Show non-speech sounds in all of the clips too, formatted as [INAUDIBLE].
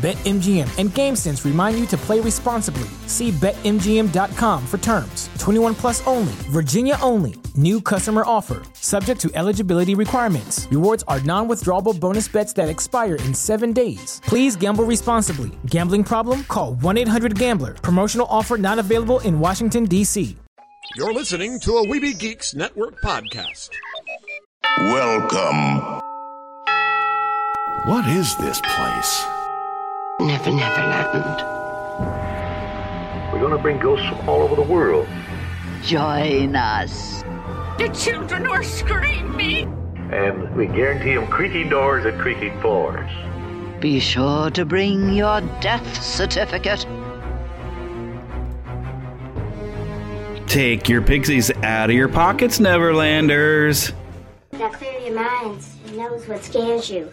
BetMGM and GameSense remind you to play responsibly. See BetMGM.com for terms. 21 plus only, Virginia only. New customer offer, subject to eligibility requirements. Rewards are non withdrawable bonus bets that expire in seven days. Please gamble responsibly. Gambling problem? Call 1 800 Gambler. Promotional offer not available in Washington, D.C. You're listening to a Weeby Geeks Network podcast. Welcome. What is this place? Never, never land. We're going to bring ghosts from all over the world. Join us. The children are screaming. And we guarantee them creaky doors and creaky floors. Be sure to bring your death certificate. Take your pixies out of your pockets, Neverlanders. Now clear your minds. Who knows what scares you?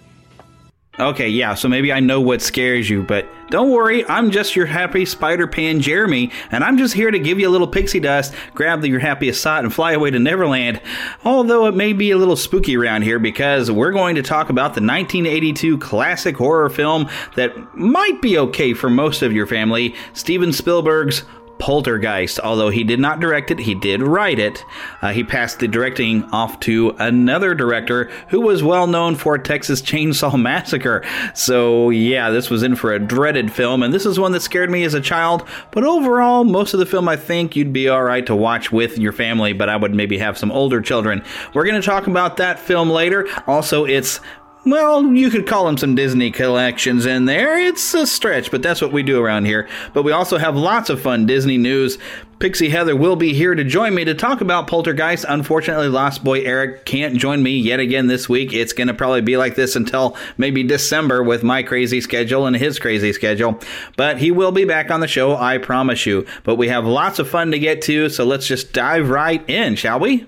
Okay, yeah, so maybe I know what scares you, but don't worry, I'm just your happy Spider Pan Jeremy, and I'm just here to give you a little pixie dust, grab your happiest side, and fly away to Neverland. Although it may be a little spooky around here because we're going to talk about the 1982 classic horror film that might be okay for most of your family Steven Spielberg's Poltergeist. Although he did not direct it, he did write it. Uh, he passed the directing off to another director who was well known for Texas Chainsaw [LAUGHS] Massacre. So, yeah, this was in for a dreaded film, and this is one that scared me as a child. But overall, most of the film I think you'd be alright to watch with your family, but I would maybe have some older children. We're going to talk about that film later. Also, it's well, you could call them some Disney collections in there. It's a stretch, but that's what we do around here. But we also have lots of fun Disney news. Pixie Heather will be here to join me to talk about Poltergeist. Unfortunately, Lost Boy Eric can't join me yet again this week. It's going to probably be like this until maybe December with my crazy schedule and his crazy schedule. But he will be back on the show, I promise you. But we have lots of fun to get to, so let's just dive right in, shall we?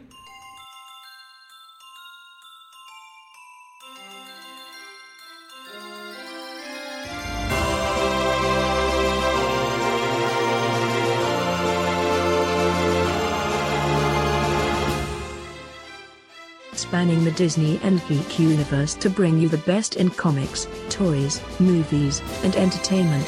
Spanning the Disney and geek universe to bring you the best in comics, toys, movies, and entertainment.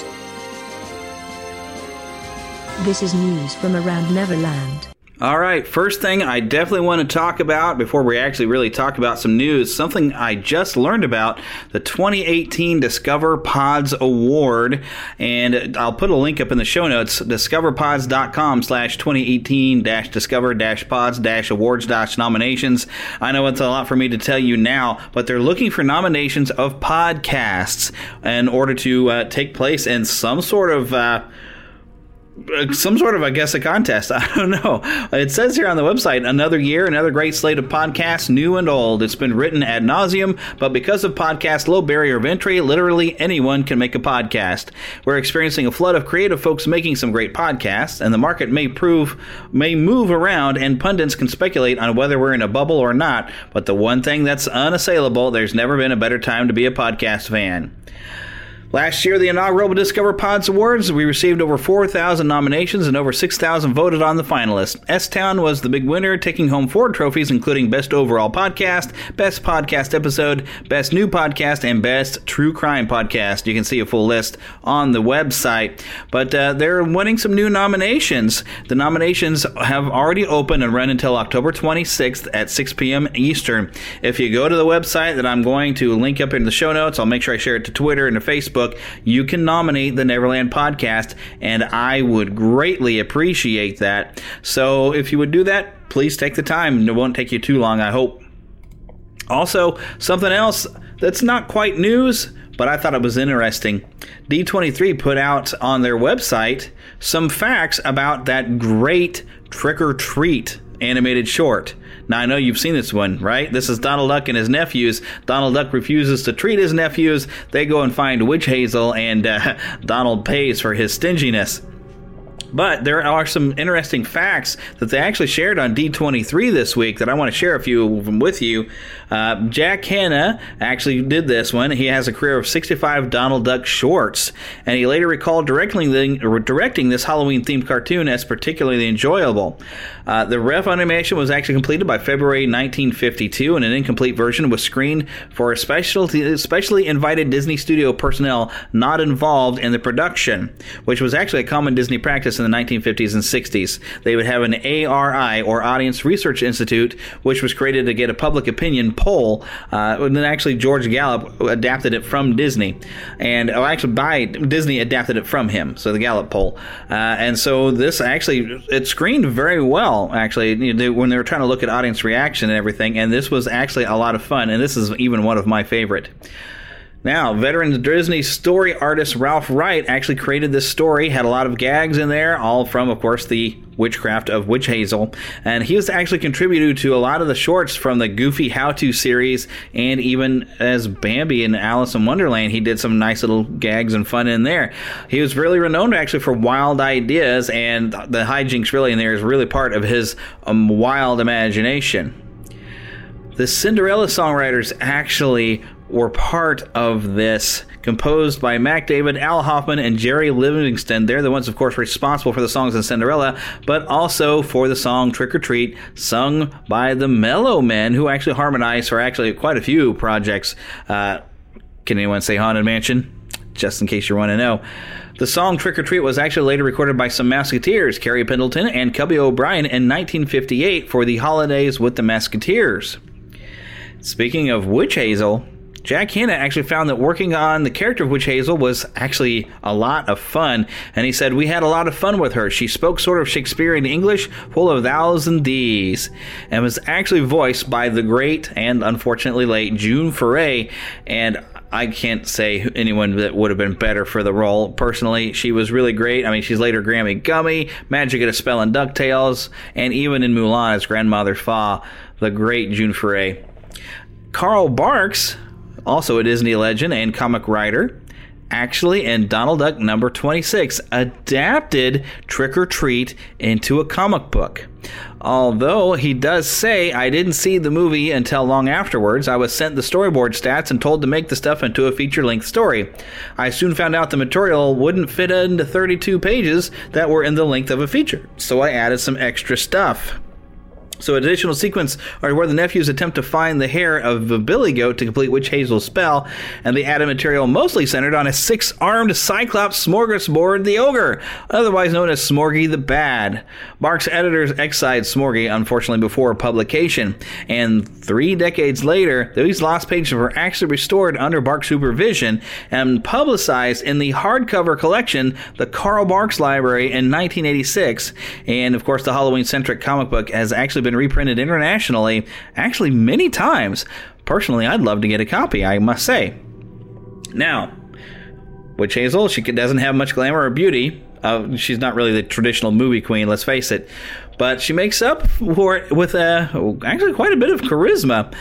This is news from around Neverland. All right, first thing I definitely want to talk about before we actually really talk about some news, something I just learned about the 2018 Discover Pods Award. And I'll put a link up in the show notes discoverpods.com slash 2018 discover pods awards nominations. I know it's a lot for me to tell you now, but they're looking for nominations of podcasts in order to uh, take place in some sort of. Uh, Uh, some sort of, I guess, a contest. [LAUGHS] I don't know. It says here on the website, another year, another great slate of podcasts, new and old. It's been written ad nauseum, but because of podcast low barrier of entry, literally anyone can make a podcast. We're experiencing a flood of creative folks making some great podcasts, and the market may prove, may move around, and pundits can speculate on whether we're in a bubble or not. But the one thing that's unassailable, there's never been a better time to be a podcast fan. Last year, the inaugural Discover Pods Awards, we received over 4,000 nominations and over 6,000 voted on the finalists. S Town was the big winner, taking home four trophies, including Best Overall Podcast, Best Podcast Episode, Best New Podcast, and Best True Crime Podcast. You can see a full list on the website. But uh, they're winning some new nominations. The nominations have already opened and run until October 26th at 6 p.m. Eastern. If you go to the website that I'm going to link up in the show notes, I'll make sure I share it to Twitter and to Facebook you can nominate the Neverland podcast, and I would greatly appreciate that. So if you would do that, please take the time. It won't take you too long, I hope. Also, something else that's not quite news but I thought it was interesting. D23 put out on their website some facts about that great Trick or Treat animated short. Now, I know you've seen this one, right? This is Donald Duck and his nephews. Donald Duck refuses to treat his nephews. They go and find Witch Hazel, and uh, [LAUGHS] Donald pays for his stinginess. But there are some interesting facts that they actually shared on D23 this week that I want to share a few of them with you. Uh, Jack Hannah actually did this one. He has a career of 65 Donald Duck shorts, and he later recalled directing, the, directing this Halloween themed cartoon as particularly enjoyable. Uh, the ref animation was actually completed by February 1952, and an incomplete version was screened for specialty, specially invited Disney studio personnel not involved in the production, which was actually a common Disney practice in the 1950s and 60s. They would have an ARI, or Audience Research Institute, which was created to get a public opinion poll. Uh, and then actually, George Gallup adapted it from Disney, and oh, actually, by Disney adapted it from him. So the Gallup poll, uh, and so this actually it screened very well. Actually, you know, when they were trying to look at audience reaction and everything, and this was actually a lot of fun. And this is even one of my favorite. Now, veteran Disney story artist Ralph Wright actually created this story, had a lot of gags in there, all from, of course, the witchcraft of Witch Hazel. And he was actually contributed to a lot of the shorts from the Goofy How To series, and even as Bambi in Alice in Wonderland, he did some nice little gags and fun in there. He was really renowned actually for wild ideas, and the hijinks really in there is really part of his um, wild imagination. The Cinderella songwriters actually were part of this, composed by Mack David, Al Hoffman, and Jerry Livingston. They're the ones, of course, responsible for the songs in Cinderella, but also for the song Trick or Treat, sung by the Mellomen, who actually harmonized for actually quite a few projects. Uh, can anyone say Haunted Mansion? Just in case you want to know. The song Trick or Treat was actually later recorded by some Mouseketeers, Carrie Pendleton and Cubby O'Brien, in 1958 for the Holidays with the Mouseketeers. Speaking of Witch Hazel, Jack Hannah actually found that working on the character of Witch Hazel was actually a lot of fun, and he said, We had a lot of fun with her. She spoke sort of Shakespearean English, full of thous and these, and was actually voiced by the great and unfortunately late June Foray, and I can't say anyone that would have been better for the role. Personally, she was really great. I mean, she's later Grammi Gummi, Magic at a Spell in DuckTales, and even in Mulan as Grandmother Fa, the great June Foray. Carl Barks also a Disney legend and comic writer, actually in Donald Duck number 26 adapted Trick or Treat into a comic book. Although he does say, I didn't see the movie until long afterwards. I was sent the storyboard stats and told to make the stuff into a feature length story. I soon found out the material wouldn't fit into 32 pages that were in the length of a feature, so I added some extra stuff. So, additional sequence are where the nephews attempt to find the hair of the billy goat to complete Witch Hazel's spell, and the added material mostly centered on a six armed Cyclops smorgasbord the ogre, otherwise known as Smorgy the Bad. Barks' editors excised Smorgy, unfortunately, before publication, and three decades later, these lost pages were actually restored under Barks' supervision and publicized in the hardcover collection, the Carl Barks Library, in 1986. And of course, the Halloween centric comic book has actually been been reprinted internationally, actually many times. Personally, I'd love to get a copy, I must say. Now, Witch Hazel, she doesn't have much glamour or beauty. Uh, she's not really the traditional movie queen, let's face it. But she makes up for it with uh, actually quite a bit of charisma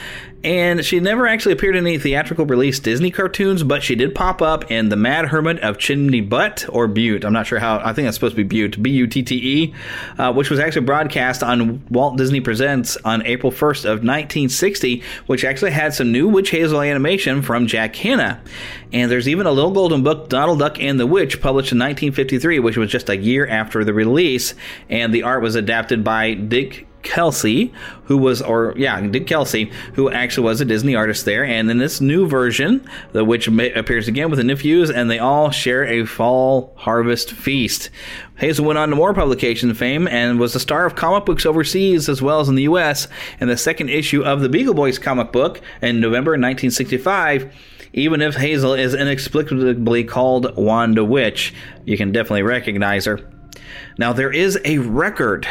and she never actually appeared in any theatrical release Disney cartoons, but she did pop up in The Mad Hermit of Chimney Butt or Butte. I'm not sure how. I think that's supposed to be Butte, B U T T E, uh, which was actually broadcast on Walt Disney Presents on April 1st of 1960, which actually had some new Witch Hazel animation from Jack Hannah. And there's even a little golden book, Donald Duck and the Witch, published in 1953, which was just a year after the release, and the art was adapted by Dick Kelsey, who was, or yeah, Dick Kelsey, who actually was a Disney artist there. And in this new version, the witch appears again with the nephews, and they all share a fall harvest feast. Hazel went on to more publication fame and was the star of comic books overseas as well as in the U.S. in the second issue of the Beagle Boys comic book in November 1965 even if Hazel is inexplicably called Wanda Witch, you can definitely recognize her. Now, there is a record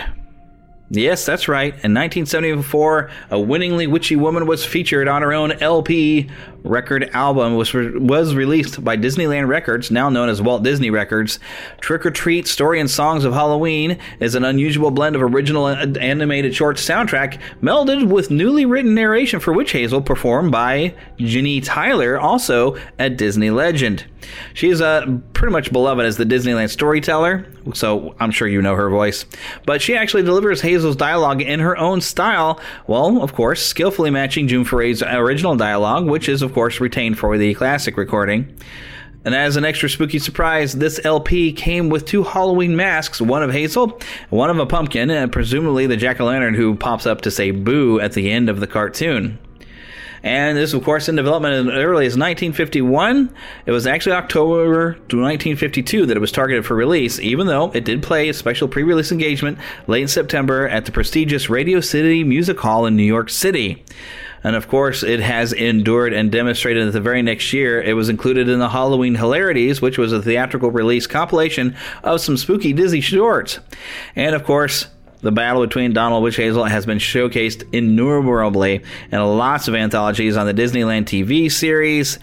Yes, that's right. In 1974, a winningly witchy woman was featured on her own LP record album, which was released by Disneyland Records, now known as Walt Disney Records. Trick or Treat Story and Songs of Halloween is an unusual blend of original animated short soundtrack melded with newly written narration for Witch Hazel performed by Ginny Tyler, also a Disney legend. She's uh, pretty much beloved as the Disneyland storyteller, so I'm sure you know her voice. But she actually delivers Hazel's dialogue in her own style, well, of course, skillfully matching June Foray's original dialogue, which is, of course, retained for the classic recording. And as an extra spooky surprise, this LP came with two Halloween masks, one of Hazel, one of a pumpkin, and presumably the jack o' lantern who pops up to say boo at the end of the cartoon. And this, of course, in development as early as 1951. It was actually October 1952 that it was targeted for release, even though it did play a special pre release engagement late in September at the prestigious Radio City Music Hall in New York City. And of course, it has endured and demonstrated that the very next year it was included in the Halloween Hilarities, which was a theatrical release compilation of some spooky Disney shorts. And of course, the battle between Donald Witch Hazel has been showcased innumerably in lots of anthologies on the Disneyland TV series.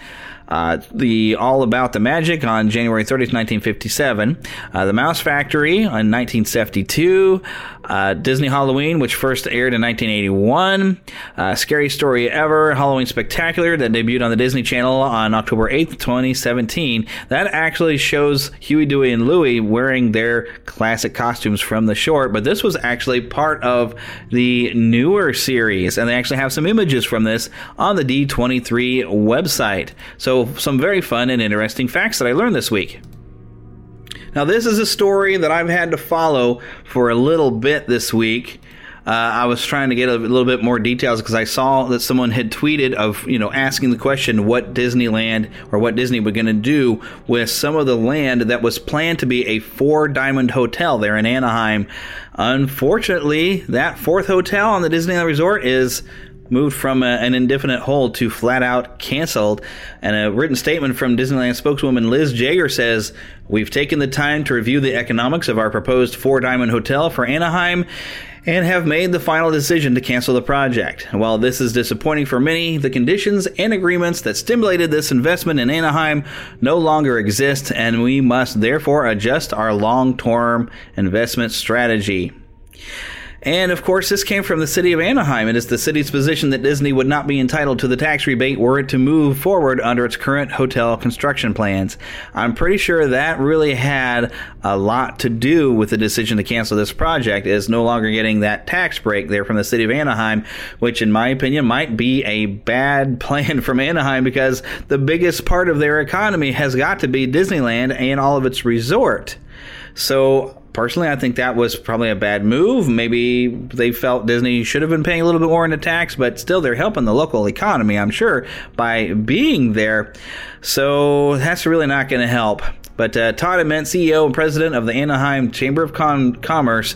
Uh, the All About the Magic on January 30th, 1957. Uh, the Mouse Factory on 1972. Uh, Disney Halloween, which first aired in 1981. Uh, Scary Story Ever, Halloween Spectacular, that debuted on the Disney Channel on October 8th, 2017. That actually shows Huey, Dewey, and Louie wearing their classic costumes from the short, but this was actually part of the newer series, and they actually have some images from this on the D23 website. So, some very fun and interesting facts that I learned this week. Now, this is a story that I've had to follow for a little bit this week. Uh, I was trying to get a little bit more details because I saw that someone had tweeted of you know asking the question what Disneyland or what Disney was going to do with some of the land that was planned to be a four diamond hotel there in Anaheim. Unfortunately, that fourth hotel on the Disneyland Resort is moved from a, an indefinite hold to flat out canceled. And a written statement from Disneyland spokeswoman Liz Jager says, We've taken the time to review the economics of our proposed four diamond hotel for Anaheim and have made the final decision to cancel the project. While this is disappointing for many, the conditions and agreements that stimulated this investment in Anaheim no longer exist, and we must therefore adjust our long term investment strategy. And of course, this came from the city of Anaheim. It is the city's position that Disney would not be entitled to the tax rebate were it to move forward under its current hotel construction plans. I'm pretty sure that really had a lot to do with the decision to cancel this project, is no longer getting that tax break there from the city of Anaheim, which, in my opinion, might be a bad [LAUGHS] plan from Anaheim because the biggest part of their economy has got to be Disneyland and all of its resort. So personally, I think that was probably a bad move. Maybe they felt Disney should have been paying a little bit more in the tax, but still, they're helping the local economy, I'm sure, by being there. So that's really not going to help. But uh, Todd Ament, CEO and president of the Anaheim Chamber of Commerce,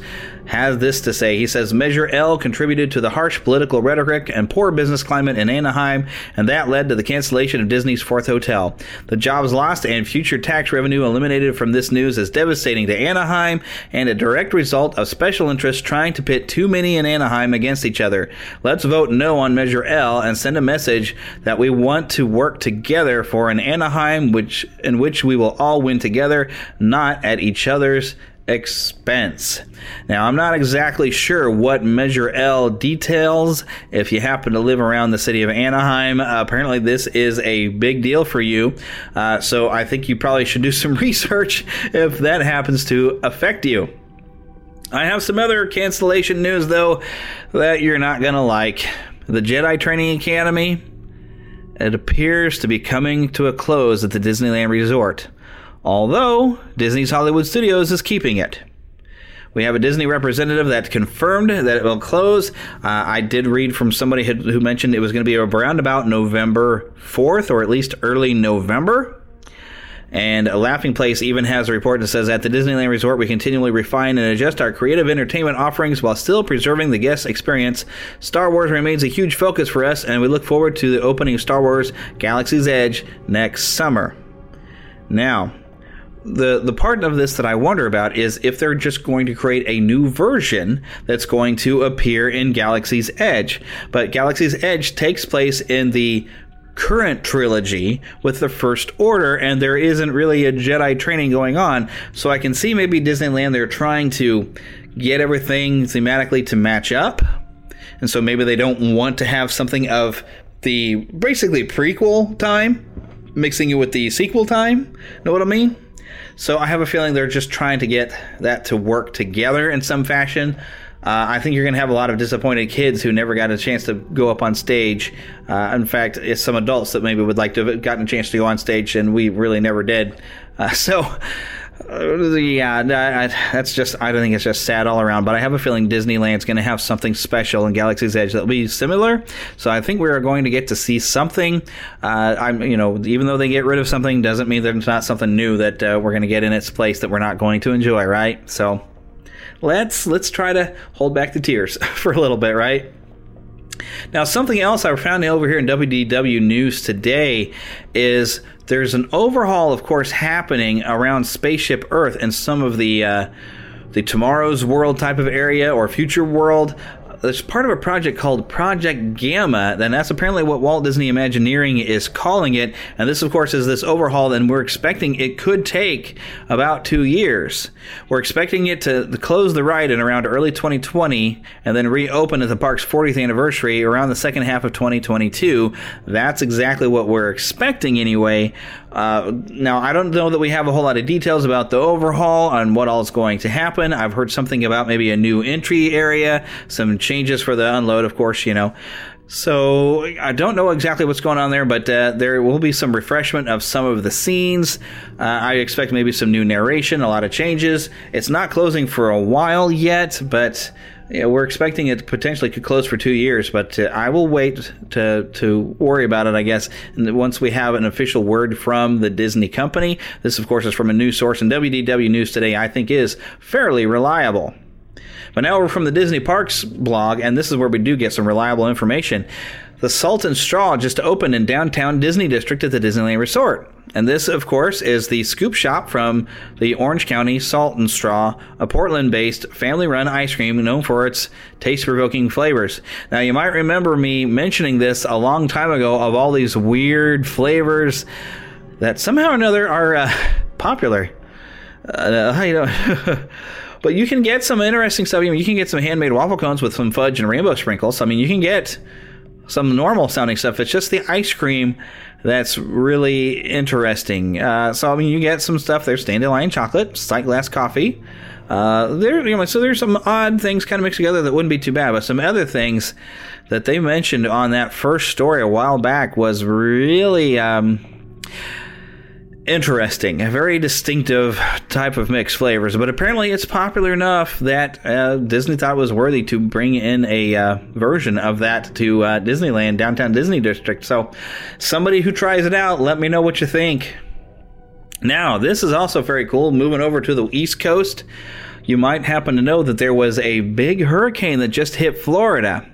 has this to say. He says Measure L contributed to the harsh political rhetoric and poor business climate in Anaheim, and that led to the cancellation of Disney's fourth hotel. The jobs lost and future tax revenue eliminated from this news is devastating to Anaheim and a direct result of special interests trying to pit too many in Anaheim against each other. Let's vote no on Measure L and send a message that we want to work together for an Anaheim which in which we will all win together, not at each other's expense. Now, I'm not exactly sure what Measure L details. If you happen to live around the city of Anaheim, apparently this is a big deal for you. Uh, so I think you probably should do [LAUGHS] some research if that happens to affect you. I have some other cancellation news, though, that you're not going to like. The Jedi Training Academy. It appears to be coming to a close at the Disneyland Resort although Disney's Hollywood Studios is keeping it. We have a Disney representative that confirmed that it will close. Uh, I did read from somebody who mentioned it was going to be around about November 4th, or at least early November. And Laughing Place even has a report that says at the Disneyland Resort, we continually refine and adjust our creative entertainment offerings while still preserving the guest experience. Star Wars remains a huge focus for us, and we look forward to the opening of Star Wars Galaxy's Edge next summer. Now, the the part of this that I wonder about is if they're just going to create a new version that's going to appear in Galaxy's Edge. But Galaxy's Edge takes place in the current trilogy with the First Order, and there isn't really a Jedi training going on. So I can see maybe Disneyland they're trying to get everything thematically to match up, and so maybe they don't want to have something of the basically prequel time mixing it with the sequel time. Know what I mean? So I have a feeling they're just trying to get that to work together in some fashion. Uh, I think you're going to have a lot of disappointed kids who never got a chance to go up on stage. Uh, in fact, it's some adults that maybe would like to have gotten a chance to go on stage, and we really never did. Uh, [LAUGHS] so uh, yeah, that's just, I don't think it's just sad all around, but I have a feeling Disneyland's going to have something special in Galaxy's Edge that'll be similar. So I think we are going to get to see something. Uh, I'm, you know, even though they get rid of something, doesn't mean there's not something new that uh, we're going to get in its place that we're not going to enjoy, right? So let's let's try to hold back the tears [LAUGHS] for a little bit, right? Now, something else I found over here in WDW News today is there's an overhaul, of course, happening around Spaceship Earth and some of the uh, the Tomorrow's World type of area or Future World it's part of a project called Project Gamma, and that's apparently what Walt Disney Imagineering is calling it. And this, of course, is this overhaul, and we're expecting it could take about two years. We're expecting it to close the ride in around early 2020 and then reopen at the park's 40th anniversary around the second half of 2022. That's exactly what we're expecting anyway. Uh, now, I don't know that we have a whole lot of details about the overhaul and what all is going to happen. I've heard something about maybe a new entry area, some changes for the unload, of course, you know. So I don't know exactly what's going on there, but uh, there will be some refreshment of some of the scenes. Uh, I expect maybe some new narration, a lot of changes. It's not closing for a while yet, but yeah, we're expecting it potentially could close for two years, but uh, I will wait to to worry about it. I guess and once we have an official word from the Disney company. This, of course, is from a news source, and WDW News today I think is fairly reliable. But now we're from the Disney Parks blog, and this is where we do get some reliable information. The Salt and Straw just opened in downtown Disney District at the Disneyland Resort. And this, of course, is the scoop shop from the Orange County Salt and Straw, a Portland based family run ice cream known for its taste provoking flavors. Now, you might remember me mentioning this a long time ago of all these weird flavors that somehow or another are uh, popular. Uh, you know. [LAUGHS] but you can get some interesting stuff. You can get some handmade waffle cones with some fudge and rainbow sprinkles. I mean, you can get some normal sounding stuff. It's just the ice cream that's really interesting. Uh, so I mean, you get some stuff. There's dandelion chocolate, sight glass coffee. Uh, there, you know, so there's some odd things kind of mixed together that wouldn't be too bad. But some other things that they mentioned on that first story a while back was really. Um, interesting, a very distinctive type of mixed flavors. But apparently, it's popular enough that uh, Disney thought it was worthy to bring in a uh, version of that to uh, Disneyland, downtown Disney District. So, somebody who tries it out, let me know what you think. Now, this is also very cool. Moving over to the East Coast, you might happen to know that there was a big hurricane that just hit Florida.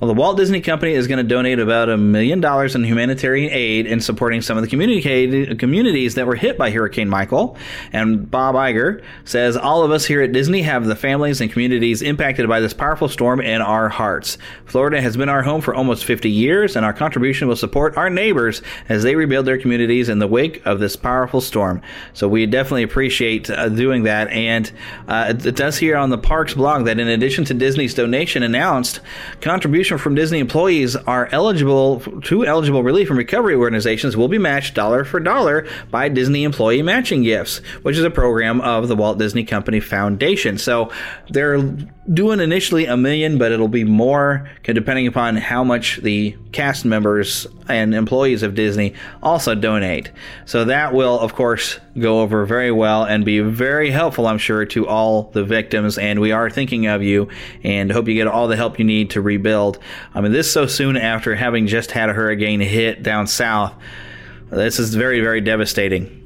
Well, the Walt Disney Company is going to donate about a million dollars in humanitarian aid in supporting some of the communities that were hit by Hurricane Michael. And Bob Iger says, All of us here at Disney have the families and communities impacted by this powerful storm in our hearts. Florida has been our home for almost 50 years, and our contribution will support our neighbors as they rebuild their communities in the wake of this powerful storm. So we definitely appreciate uh, doing that. And uh, it does here on the Parks blog that in addition to Disney's donation announced, contribution contribution from Disney employees are eligible to eligible relief and recovery organizations will be matched dollar for dollar by Disney employee matching gifts, which is a program of the Walt Disney Company Foundation. So they're doing initially a million, but it'll be more depending upon how much the cast members and employees of Disney also donate. So that will, of course, go over very well and be very helpful, I'm sure, to all the victims. And we are thinking of you and hope you get all the help you need to rebuild. I mean, this so soon after having just had a hurricane hit down south. This is very, very devastating.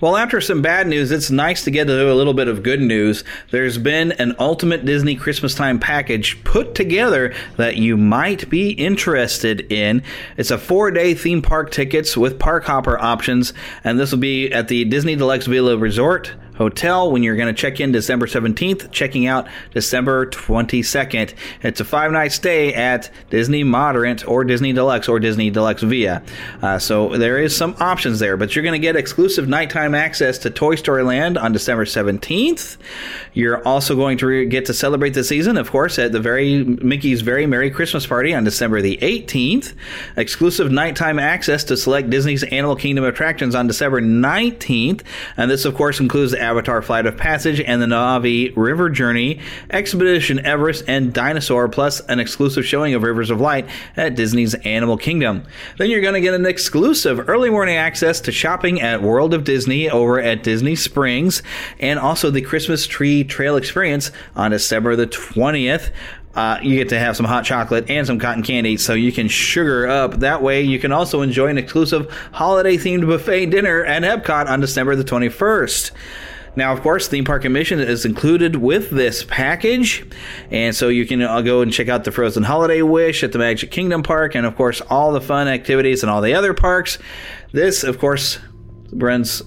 Well, after some bad news, it's nice to get to a little bit of good news. There's been an Ultimate Disney Christmas Time package put together that you might be interested in. It's a four day theme park tickets with park hopper options, and this will be at the Disney Deluxe Villa Resort hotel when you're going to check in December 17th, checking out December 22nd. It's a five night stay at Disney Moderate or Disney Deluxe or Disney Deluxe Via. Uh, so there is some options there, but you're going to get exclusive nighttime access to Toy Story Land on December 17th. You're also going to re- get to celebrate the season, of course, at the very Mickey's Very Merry Christmas Party on December the 18th. Exclusive nighttime access to select Disney's Animal Kingdom attractions on December 19th. And this, of course, includes Avatar Flight of Passage and the Na'vi River Journey, Expedition Everest, and Dinosaur, plus an exclusive showing of Rivers of Light at Disney's Animal Kingdom. Then you're going to get an exclusive early morning access to shopping at World of Disney over at Disney Springs, and also the Christmas Tree Trail Experience on December the 20th. Uh, you get to have some hot chocolate and some cotton candy, so you can sugar up. That way, you can also enjoy an exclusive holiday themed buffet dinner at Epcot on December the 21st. Now, of course, theme park admission is included with this package, and so you can uh, go and check out the Frozen Holiday Wish at the Magic Kingdom Park, and of course, all the fun activities and all the other parks. This, of course, runs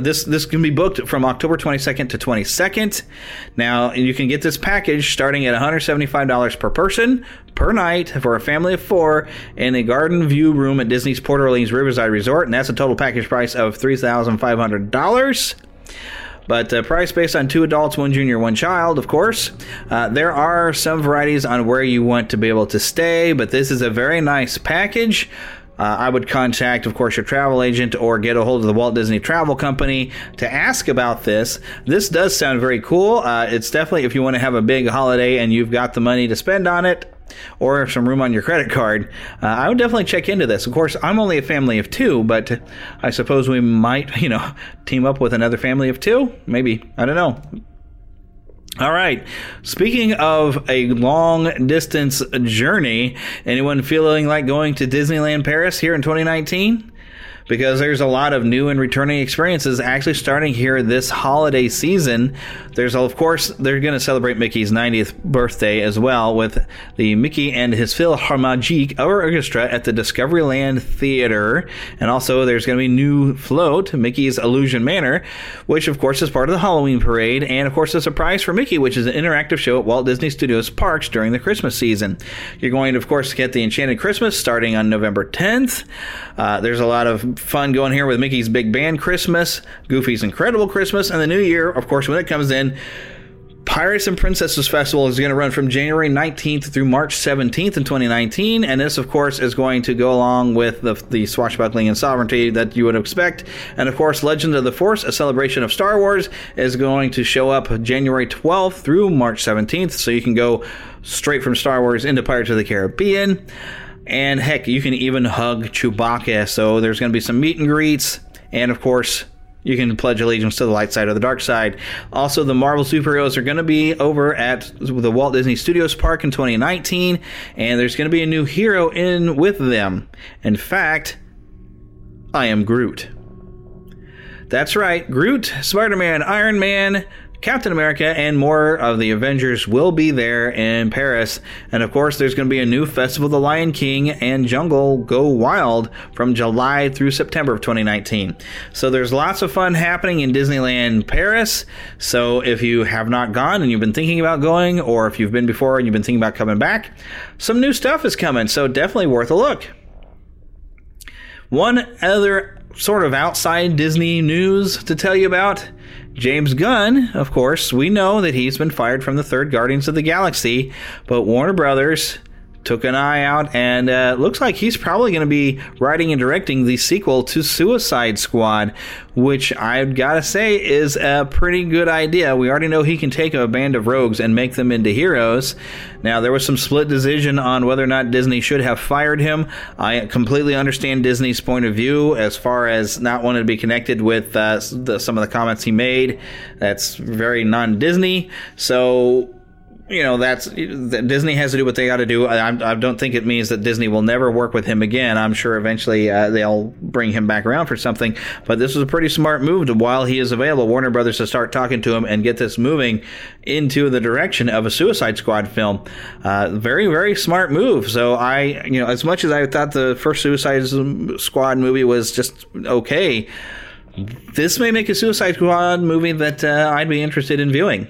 this this can be booked from October 22nd to 22nd. Now you can get this package starting at $175 per person per night for a family of four in a garden view room at Disney's Port Orleans Riverside Resort, and that's a total package price of $3,500 but uh, price based on two adults, one junior, one child, of course. Uh, there are some varieties on where you want to be able to stay, but this is a very nice package. Uh, I would contact, of course, your travel agent or get a hold of the Walt Disney Travel Company to ask about this. This does sound very cool. Uh, it's definitely, if you want to have a big holiday and you've got the money to spend on it, or some room on your credit card, uh, I would definitely check into this. Of course, I'm only a family of two, but I suppose we might, [LAUGHS] you know, team up with another family of two. Maybe. I don't know. All right. Speaking of a long distance journey, anyone feeling like going to Disneyland Paris here in 2019? Because there's a lot of new and returning experiences actually starting here this holiday season. There's, of course, they're going to celebrate Mickey's 90th birthday as well with the Mickey and his Philharmagique Orchestra at the Discoveryland Theater. And also, there's going to be new float, Mickey's Illusion Manor, which, of course, is part of the Halloween parade. And, of course, a surprise for Mickey, which is an interactive show at Walt Disney Studios parks during the Christmas season. You're going to, of course, get the Enchanted Christmas starting on November 10th. Uh, there's a lot of fun going here with Mickey's Big Band Christmas, Goofy's Incredible Christmas, and the New Year, of course, when it comes in. Pirates and Princesses Festival is going to run from January 19th through March 17th in 2019, and this, of course, is going to go along with the, the swashbuckling and sovereignty that you would expect. And of course, Legend of the Force, a celebration of Star Wars, is going to show up January 12th through March 17th, so you can go straight from Star Wars into Pirates of the Caribbean. And heck, you can even hug Chewbacca. So there's going to be some meet and greets. And of course, you can pledge allegiance to the light side or the dark side. Also, the Marvel superheroes are going to be over at the Walt Disney Studios Park in 2019, and there's going to be a new hero in with them. In fact, I am Groot. That's right, Groot, Spider Man, Iron Man, Captain America and more of the Avengers will be there in Paris. And of course, there's going to be a new Festival the Lion King and Jungle Go Wild from July through September of 2019. So there's lots of fun happening in Disneyland Paris. So if you have not gone and you've been thinking about going, or if you've been before and you've been thinking about coming back, some new stuff is coming. So definitely worth a look. One other sort of outside Disney news to tell you about James Gunn, of course, we know that he's been fired from the third Guardians of the Galaxy, but Warner Brothers took an eye out and uh, looks like he's probably going to be writing and directing the sequel to Suicide Squad, which I've got to say is a pretty good idea. We already know he can take a band of rogues and make them into heroes. Now, there was some split decision on whether or not Disney should have fired him. I completely understand Disney's point of view as far as not wanting to be connected with uh, the, some of the comments he made. That's very non Disney. So you know that's that Disney has to do what they got to do. I, I don't think it means that Disney will never work with him again. I'm sure eventually uh, they'll bring him back around for something. But this was a pretty smart move to while he is available, Warner Brothers to start talking to him and get this moving into the direction of a Suicide Squad film. Uh, very very smart move. So I you know as much as I thought the first Suicide Squad movie was just okay. This may make a Suicide Squad movie that uh, I'd be interested in viewing.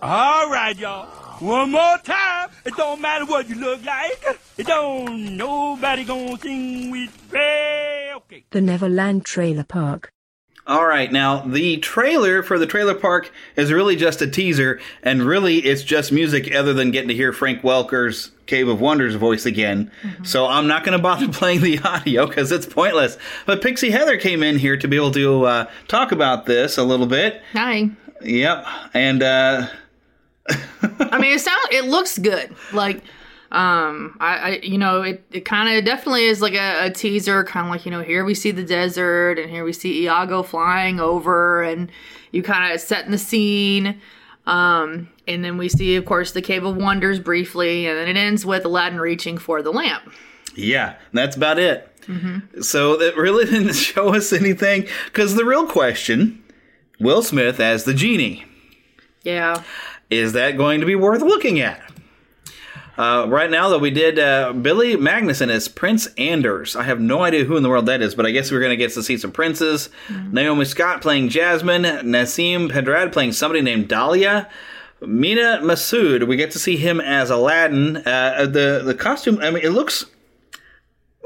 All right, y'all. One more time. It don't matter what you look like. It don't nobody gonna sing with me. Okay. The Neverland Trailer Park. All right, now the trailer for the trailer park is really just a teaser, and really it's just music other than getting to hear Frank Welker's Cave of Wonders voice again. So I'm not going to bother [LAUGHS] playing the audio because it's pointless. But Pixie Heather came in here to be able to uh, talk about this a little bit. Hi. Yep, and uh, I mean, it sounds. It looks good. Like, um, I, I you know, it, it kind of definitely is like a, a teaser, kind of like you know, here we see the desert, and here we see Iago flying over, and you kind of setting the scene. Um, and then we see, of course, the Cave of Wonders briefly, and then it ends with Aladdin reaching for the lamp. yeah, that's about it. So it really [LAUGHS] didn't show us anything because the real question, Will Smith as the genie. Yeah. Is that going to be worth looking at? Uh, right now, though, we did uh, Billy Magnussen as Prince Anders. I have no idea who in the world that is, but I guess we're going to get to see some princes. Naomi Scott playing Jasmine, Nasim Pedrad playing somebody named Dahlia. Mena Massoud, we get to see him as Aladdin. Uh, the the costume, I mean, it looks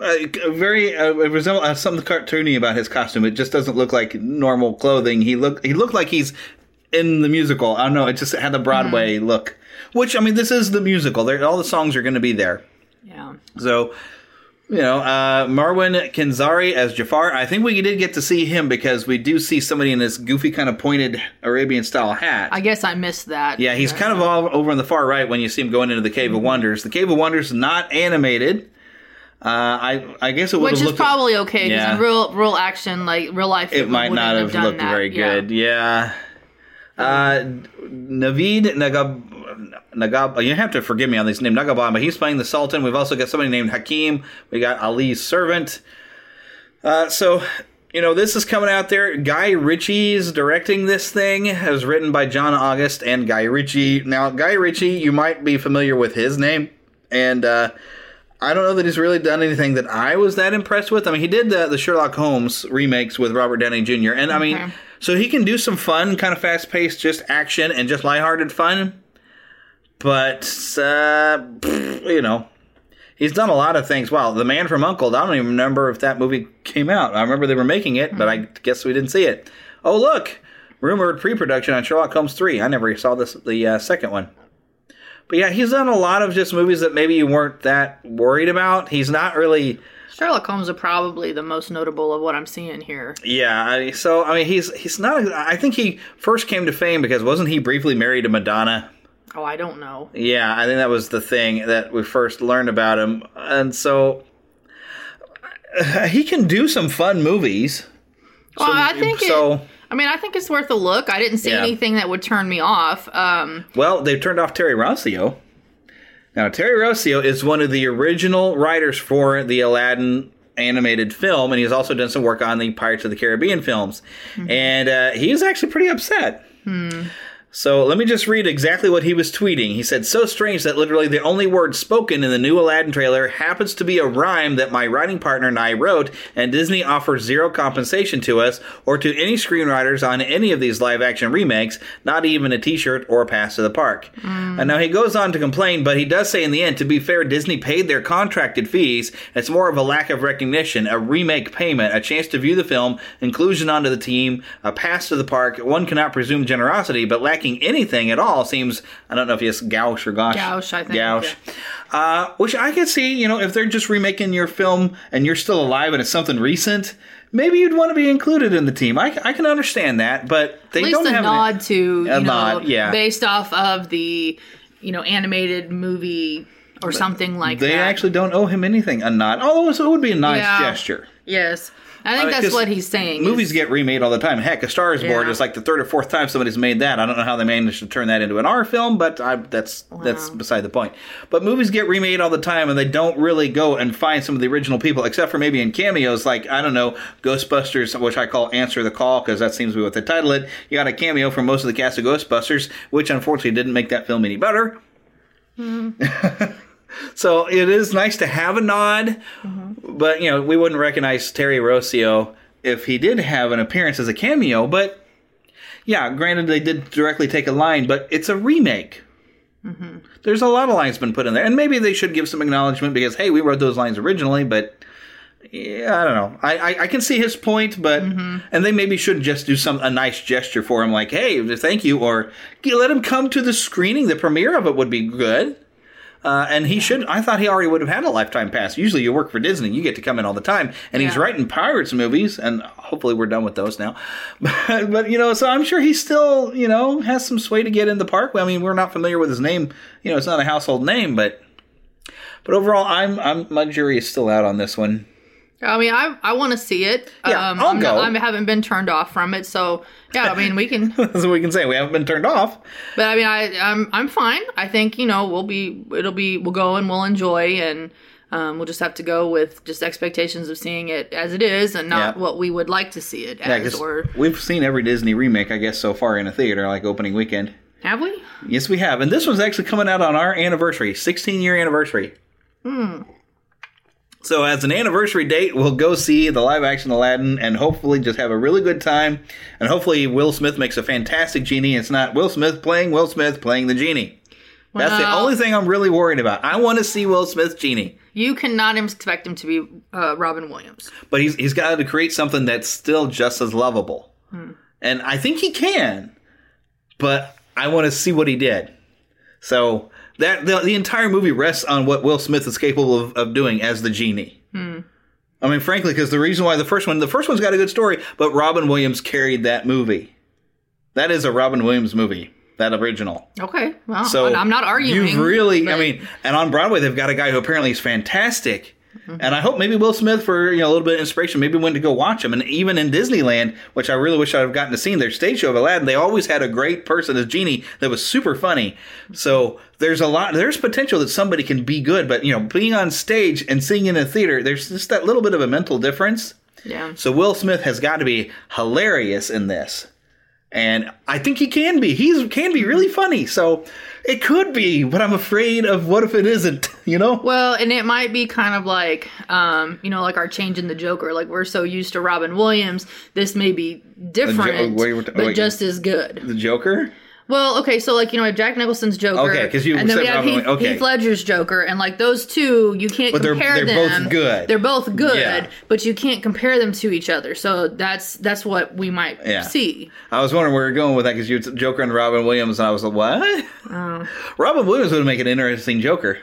uh, very uh, it resembles uh, something cartoony about his costume. It just doesn't look like normal clothing. He look he looked like he's in the musical. I don't know. It just had the Broadway look. Which I mean, this is the musical. There, all the songs are going to be there. Yeah. So, you know, uh, Marwan Kenzari as Jafar. I think we did get to see him because we do see somebody in this goofy kind of pointed Arabian style hat. I guess I missed that. Yeah, he's kind of all over on the far right when you see him going into the Cave of Wonders. The Cave of Wonders is not animated. Uh, I I guess it would Which have is probably okay because Yeah. in real real action, like real life, it might wouldn't not have done looked that. very Yeah. good. Yeah. Uh, Naveed Nagab. Nagab, you have to forgive me on this name, Nagaban, but he's playing the Sultan. We've also got somebody named Hakim. We got Ali's servant. Uh, so, you know, this is coming out there. Guy Ritchie's directing this thing. It was written by John August and Guy Ritchie. Now, Guy Ritchie, you might be familiar with his name, and uh, I don't know that he's really done anything that I was that impressed with. I mean, he did the, the Sherlock Holmes remakes with Robert Downey Jr., and I mean. So he can do some fun, kind of fast paced, just action and just lighthearted fun. But, uh, you know, he's done a lot of things. Well, The Man from Uncle, I don't even remember if that movie came out. I remember they were making it, but I guess we didn't see it. Oh, look! Rumored pre production on Sherlock Holmes 3. I never saw this the uh, second one. But yeah, he's done a lot of just movies that maybe you weren't that worried about. He's not really. Sherlock Holmes are probably the most notable of what I'm seeing here. Yeah, I, so I mean, he's he's not. I think he first came to fame because wasn't he briefly married to Madonna? Oh, I don't know. Yeah, I think that was the thing that we first learned about him, and so uh, he can do some fun movies. Well, I think so. it, I mean, I think it's worth a look. I didn't see Yeah. anything that would turn me off. Um, Well, they've turned off Terry Rossio. Now, Terry Rossio is one of the original writers for the Aladdin animated film, and he's also done some work on the Pirates of the Caribbean films. And uh, he's actually pretty upset. So let me just read exactly what he was tweeting. He said, So strange that literally the only word spoken in the new Aladdin trailer happens to be a rhyme that my writing partner and I wrote, and Disney offers zero compensation to us or to any screenwriters on any of these live action remakes, not even a t shirt or a pass to the park. Mm. And now he goes on to complain, but he does say in the end, to be fair, Disney paid their contracted fees. It's more of a lack of recognition, a remake payment, a chance to view the film, inclusion onto the team, a pass to the park. One cannot presume generosity, but lacking anything at all seems, I don't know if it's gouche or gosh. Gouche, I think, Gouche. Uh, which I could see, you know, if they're just remaking your film and you're still alive and it's something recent, maybe you'd want to be included in the team. I, I can understand that, but they at least don't have a have nod it. to you A know, nod, yeah. based off of the you know animated movie or something like They that. They actually don't owe him anything. A nod. Oh, so it would be a nice Yeah. gesture. Yes, I think Uh, that's what he's saying. Movies get remade all the time. Heck, A Star is Born Yeah. is like the third or fourth time somebody's made that. I don't know how they managed to turn that into an R film, but I, that's that's beside the point. But movies get remade all the time, and they don't really go and find some of the original people, except for maybe in cameos, like I don't know, Ghostbusters, which I call Answer the Call because that seems to be what they title it. You got a cameo from most of the cast of Ghostbusters, which unfortunately didn't make that film any better. [LAUGHS] So it is nice to have a nod, but you know we wouldn't recognize Terry Rossio if he did have an appearance as a cameo. But yeah, granted they did directly take a line, but it's a remake. There's a lot of lines been put in there, and maybe they should give some acknowledgement because hey, we wrote those lines originally, but. Yeah, I don't know. I, I, I can see his point, but and they maybe should just do some a nice gesture for him, like hey, thank you, or let him come to the screening. The premiere of it would be good. Uh, and he should. I thought he already would have had a lifetime pass. Usually, you work for Disney, you get to come in all the time. And he's writing pirates movies, and hopefully, we're done with those now. [LAUGHS] But, but you know, so I'm sure he still, you know, has some sway to get in the park. I mean, we're not familiar with his name. You know, it's not a household name, but but overall, I'm I'm my jury is still out on this one. I mean, I I want to see it. Yeah, um, I'll I'm go. Not, I haven't been turned off from it, so yeah. I mean, we can. [LAUGHS] That's what we can say. We haven't been turned off. But I mean, I I'm I'm fine. I think you know we'll be it'll be we'll go and we'll enjoy and. Um, we'll just have to go with just expectations of seeing it as it is and not Yeah. what we would like to see it as. Or we've seen every Disney remake, I guess, so far in a theater, like opening weekend. have we? Yes, we have. And this one's actually coming out on our anniversary, 16 year anniversary. Hmm. So, as an anniversary date, we'll go see the live action Aladdin and hopefully just have a really good time. And hopefully, Will Smith makes a fantastic genie. It's not Will Smith playing Will Smith playing the genie. That's the only thing I'm really worried about. I want to see Will Smith's genie. You cannot expect him to be uh, Robin Williams. but he's he's got to create something that's still just as lovable. And I think he can, but I want to see what he did. So that the, the entire movie rests on what Will Smith is capable of, of doing as the genie. Hmm. I mean, frankly, because the reason why the first one, the first one's got a good story, but Robin Williams carried that movie. That is a Robin Williams movie, that original. Okay, well, So I'm not arguing. You really, I mean, and on Broadway they've got a guy who apparently is fantastic. Mm-hmm. And I hope maybe Will Smith, for you know a little bit of inspiration, maybe went to go watch him. And even in Disneyland, which I really wish I'd have gotten to see their stage show of Aladdin, they always had a great person as genie that was super funny. So there's a lot, there's potential that somebody can be good, but you know, being on stage and seeing in a theater, there's just that little bit of a mental difference. yeah. So Will Smith has got to be hilarious in this. And I think he can be. He can be really funny. So it could be, but I'm afraid of what if it isn't, [LAUGHS] you know? Well, and it might be kind of like, um, you know, like our change in the Joker. Like we're so used to Robin Williams, this may be different, wait, wait, but wait. just as good. The Joker? Well, okay, so like you know, we have Jack Nicholson's Joker, okay, because you and then we have Heath, okay. Heath Ledger's Joker, and like those two, you can't But they're- compare they're both them. good. They're both good, Yeah. but you can't compare them to each other. So that's that's what we might Yeah. see. I was wondering where you're going with that because you had Joker and Robin Williams, and I was like, what? Oh. Robin Williams would make an interesting Joker.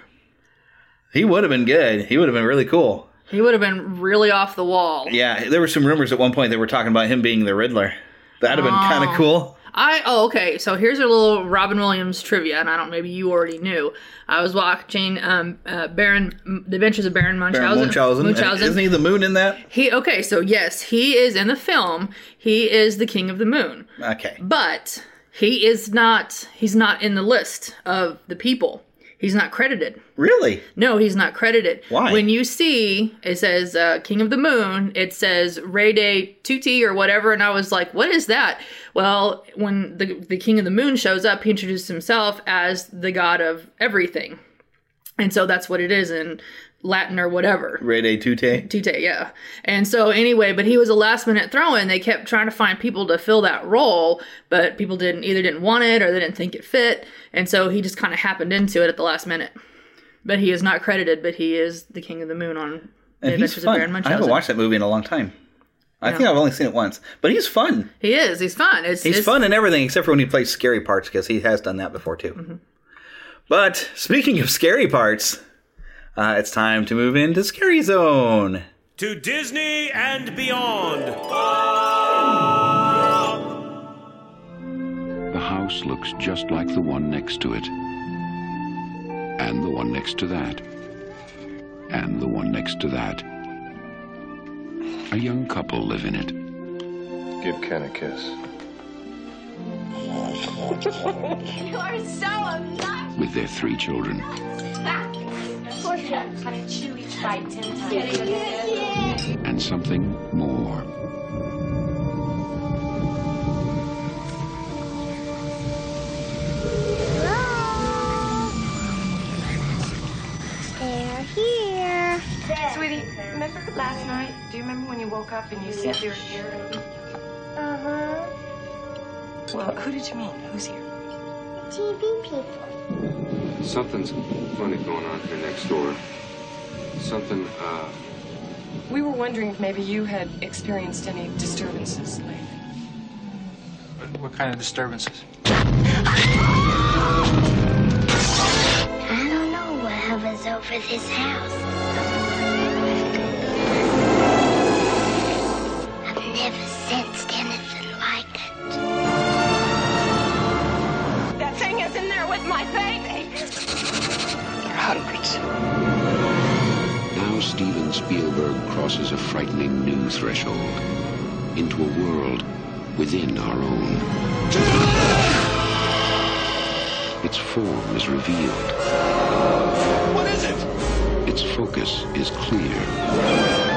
He would have been good. He would have been really cool. He would have been really off the wall. Yeah, there were some rumors at one point they were talking about him being the Riddler. That'd have been kind Oh. of cool. I oh okay. So here's a little Robin Williams trivia, and I don't maybe you already knew. I was watching um uh, Baron The Adventures of Baron Munchausen. Baron Munchausen. Munchausen. Isn't he the moon in that? He okay. So yes, he is in the film. He is the King of the Moon, Okay. but he is not. He's not in the list of the people. He's not credited. Really? No, he's not credited. Why? When you see it says uh, King of the Moon, it says Ray Day Tutti or whatever, and I was like, what is that? Well, when the the King of the Moon shows up, he introduces himself as the god of everything, and so that's what it is in Latin or whatever. Ray Day Tute? Tute, yeah. And so anyway, but he was a last minute throw in. They kept trying to find people to fill that role, but people didn't either didn't want it or they didn't think it fit. And so he just kind of happened into it at the last minute. But he is not credited, but he is the King of the Moon on And he's Adventures of fun. Baron I haven't watched that movie in a long time. I think I've only seen it once. But he's fun. He is. He's fun. It's, He's it's, fun in everything except for when he plays scary parts because he has done that before too. Mm-hmm. But speaking of scary parts, uh, it's time to move into Scary Zone. To Disney and beyond. The house looks just like the one next to it. And the one next to that. And the one next to that. A young couple live in it Give Ken a kiss. [LAUGHS] You are so obnoxious. with their three children. [LAUGHS] Of course you have kind of chew each bite ten times. and something more. They're here. Sweetie, remember last night? Do you remember when you woke up and you said you were here? Uh-huh. Well, who did you mean? Who's here? TV people. Something's funny going on here next door. Something, uh, We were wondering if maybe you had experienced any disturbances lately. What kind of disturbances? I don't know what hovers over this house. I've never sensed anything like it. That thing is in there with my baby. There are hundreds. Now Steven Spielberg crosses a frightening new threshold into a world within our own. Its form is revealed. What is it? Its focus is clear.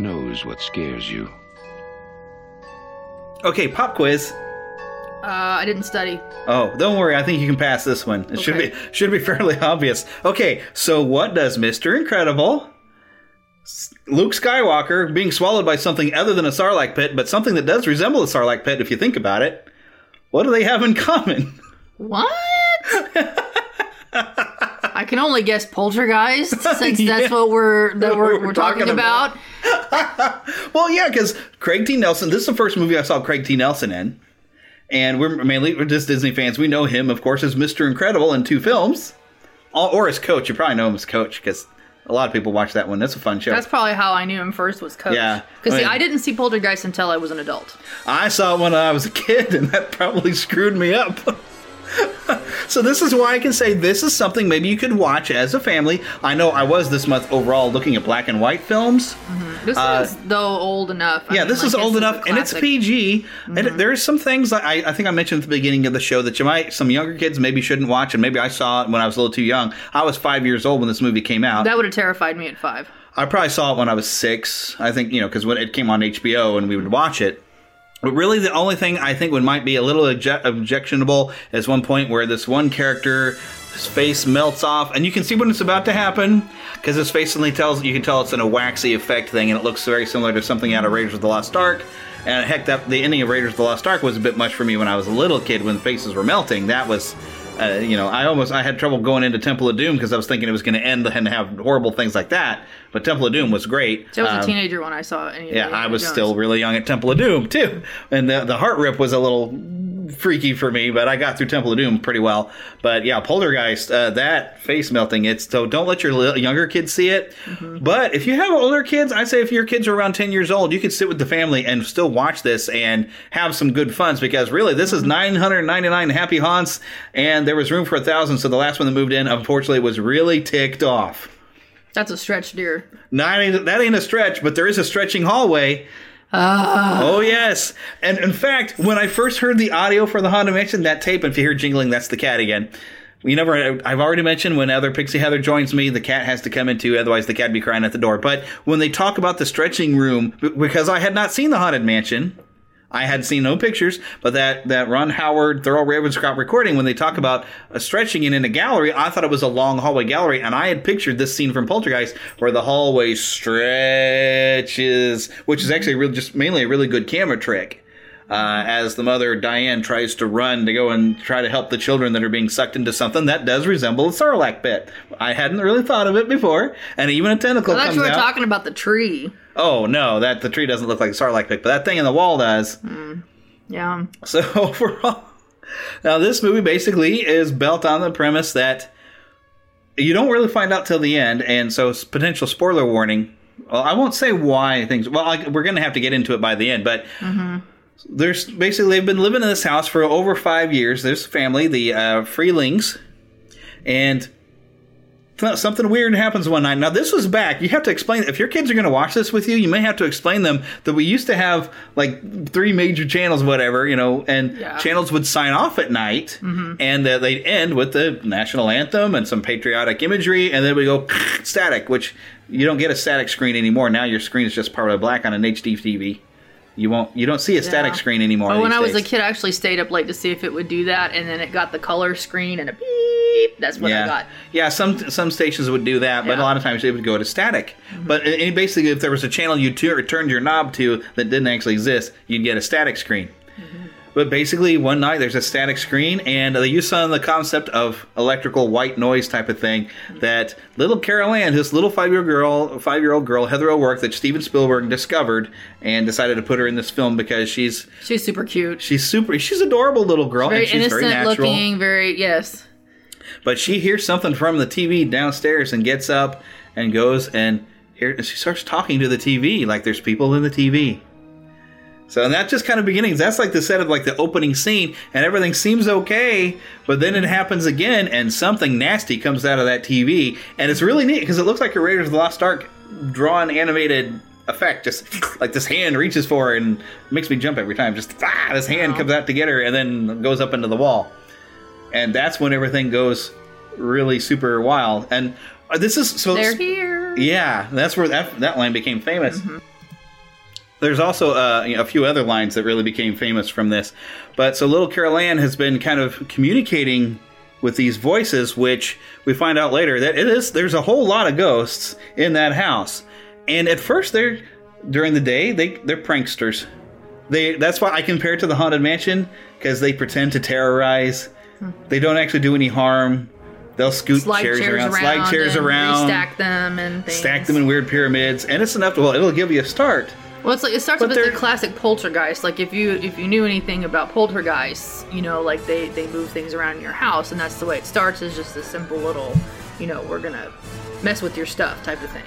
Knows what scares you. Okay, pop quiz. Uh, I didn't study. Oh, don't worry. I think you can pass this one. It should be [LAUGHS] should be fairly obvious. Okay, so what does Mister Incredible, Luke Skywalker, being swallowed by something other than a Sarlacc pit, but something that does resemble a Sarlacc pit if you think about it, what do they have in common? What? [LAUGHS] I can only guess poltergeist since [LAUGHS] Yeah. that's what we're that we're, we're, talking, talking about. [LAUGHS] Well, yeah, because Craig T. Nelson. This is the first movie I saw Craig T. Nelson in, and we're mainly we're just Disney fans. We know him, of course, as Mister Incredible in two films, or or as Coach. You probably know him as Coach because a lot of people watch that one. That's a fun show. That's probably how I knew him first was Coach. Yeah, Because I mean- I didn't see Poltergeist until I was an adult. I saw it when I was a kid, and that probably screwed me up. [LAUGHS] [LAUGHS] so this is why I can say this is something maybe you could watch as a family. I know I was this month overall looking at black and white films. This Uh, is though old enough. I yeah, mean, this like, is old enough, and it's. PG. And there's some things that I, I think I mentioned at the beginning of the show that you might some younger kids maybe shouldn't watch, and maybe I saw it when I was a little too young. I was five years old when this movie came out. That would have terrified me at five. I probably saw it when I was six. I think you know because when it came on HBO and we would watch it. But really, the only thing I think would might be a little obje- objectionable is one point where this one character, his face melts off, and you can see when it's about to happen because his face suddenly tells you can tell it's in a waxy effect thing, and it looks very similar to something out of Raiders of the Lost Ark. And heck, that the ending of Raiders of the Lost Ark was a bit much for me when I was a little kid when faces were melting. That was. Uh, you know, I almost I had trouble going into Temple of Doom because I was thinking it was going to end and have horrible things like that. But Temple of Doom was great. So I was Um, a teenager when I saw it. yeah, I was still really young at Temple of Doom too, and the the heart rip was a little freaky for me, but I got through Temple of Doom pretty well. But yeah, Poltergeist, uh, that face melting. It's so don't let your li- younger kids see it. But if you have older kids, I say if your kids are around ten years old, you could sit with the family and still watch this and have some good funs because really this is nine hundred ninety nine happy haunts, and there was room for a thousand. So the last one that moved in, unfortunately, was really ticked off. That's a stretch, dear. Not that ain't a stretch, but there is a stretching hallway. Ah. Oh yes, and in fact, when I first heard the audio for the Haunted Mansion, that tape, and if you hear jingling, that's the cat again. You never. I've already mentioned when other Pixie Heather joins me, the cat has to come in too, otherwise the cat'd be crying at the door. But when they talk about the stretching room, because I had not seen the Haunted Mansion, I had seen no pictures, but that, that Ron Howard, Thurl Ravenscroft recording, when they talk about a stretching it in a gallery, I thought it was a long hallway gallery, and I had pictured this scene from Poltergeist where the hallway stretches, which is actually really, just mainly a really good camera trick. Uh, as the mother Diane tries to run to go and try to help the children that are being sucked into something that does resemble a Sarlacc pit. I hadn't really thought of it before, and even a tentacle I thought comes you were out. talking about the tree. oh no, that the tree doesn't look like a Sarlacc pit, but that thing in the wall does. Yeah. So [LAUGHS] overall, now this movie basically is built on the premise that you don't really find out till the end, and so potential spoiler warning. Well, I won't say why things. Well, I, we're going to have to get into it by the end, but Mm-hmm. There's basically they've been living in this house for over five years. There's a family, the uh, Freelings, and something weird happens one night. Now this was back. You have to explain if your kids are going to watch this with you. You may have to explain them that we used to have like three major channels, whatever you know, and Yeah. channels would sign off at night, Mhm. and uh, they'd end with the national anthem and some patriotic imagery, and then we go [LAUGHS] static, which you don't get a static screen anymore. Now your screen is just part of black on an HD TV. You won't. You don't see a static Yeah. screen anymore. But when these I was days. a kid, I actually stayed up late to see if it would do that, and then it got the color screen and a beep. That's what yeah. I got. Yeah, some some stations would do that, but a Yeah. Mm-hmm. lot of times it would go to static. But uh, and basically, if there was a channel you tu- turned your knob to that didn't actually exist, you'd get a static screen. But basically, one night there's a static screen, and they use some of the concept of electrical white noise type of thing. That little Carol Ann, this little five year old girl, five year old girl, Heather O'Rourke, that Steven Spielberg discovered and decided to put her in this film because she's She's super cute. she's super, she's adorable little girl, very and she's innocent very natural. looking. Very yes. But she hears something from the TV downstairs and gets up and goes and here and she starts talking to the TV like there's people in the TV. So and that just kind of beginnings. That's like the set of like the opening scene, and everything seems okay, but then it happens again, and something nasty comes out of that TV, and it's really neat because it looks like a Raiders of the Lost Ark drawn animated effect. Just like this hand reaches for her and makes me jump every time. Just ah, this hand comes out to get her, and then goes up into the wall and that's when everything goes really super wild. And uh, this is so. They're here. Yeah, that's where that that line became famous. There's also uh, you know, a few other lines that really became famous from this. But so little Carol Ann has been kind of communicating with these voices, which we find out later that it is there's a whole lot of ghosts in that house. And at first they're during the day they they're pranksters. They that's why I compare it to the haunted mansion because they pretend to terrorize. They don't actually do any harm. They'll scoot Slide chairs, chairs, around, around, slide chairs around, stack them and things. stack them in weird pyramids, and it's enough to well, it'll give you a start. Well, it's like it starts But with the classic poltergeist. Like if you if you knew anything about poltergeists, you know, like they they move things around in your house, and that's the way it starts. Is just a simple little, you know, we're gonna mess with your stuff type of thing.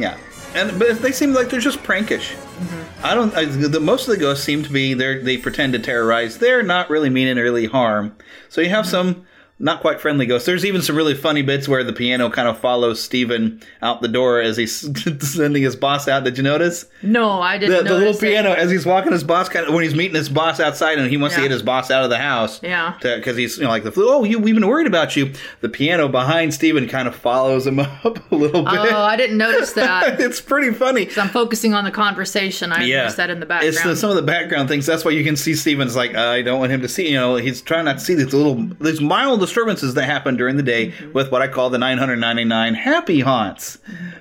Yeah, and but they seem like they're just prankish. Mm-hmm. I don't. I, the, most of the ghosts seem to be they they pretend to terrorize. They're not really meaning really harm. So you have mm-hmm. some not quite friendly ghosts. There's even some really funny bits where the piano kind of follows Steven out the door as he's [LAUGHS] sending his boss out. Did you notice? No, I didn't. the little notice it. piano as he's walking his boss kind of when he's meeting his boss outside and he wants to get his boss out of the house. Yeah. Because he's you know like the flu. Oh, you we've been worried about you. The piano behind Steven kind of follows him [LAUGHS] up a little oh, bit. Oh, I didn't notice that. [LAUGHS] it's pretty funny. I'm focusing on the conversation. I noticed that in the background. It's the, some of the background things. That's why you can see Steven's like, I don't want him to see. You know, he's trying not to see these little, these mild disturbances that happen during the day Mm-hmm. with what I call the 999 happy haunts.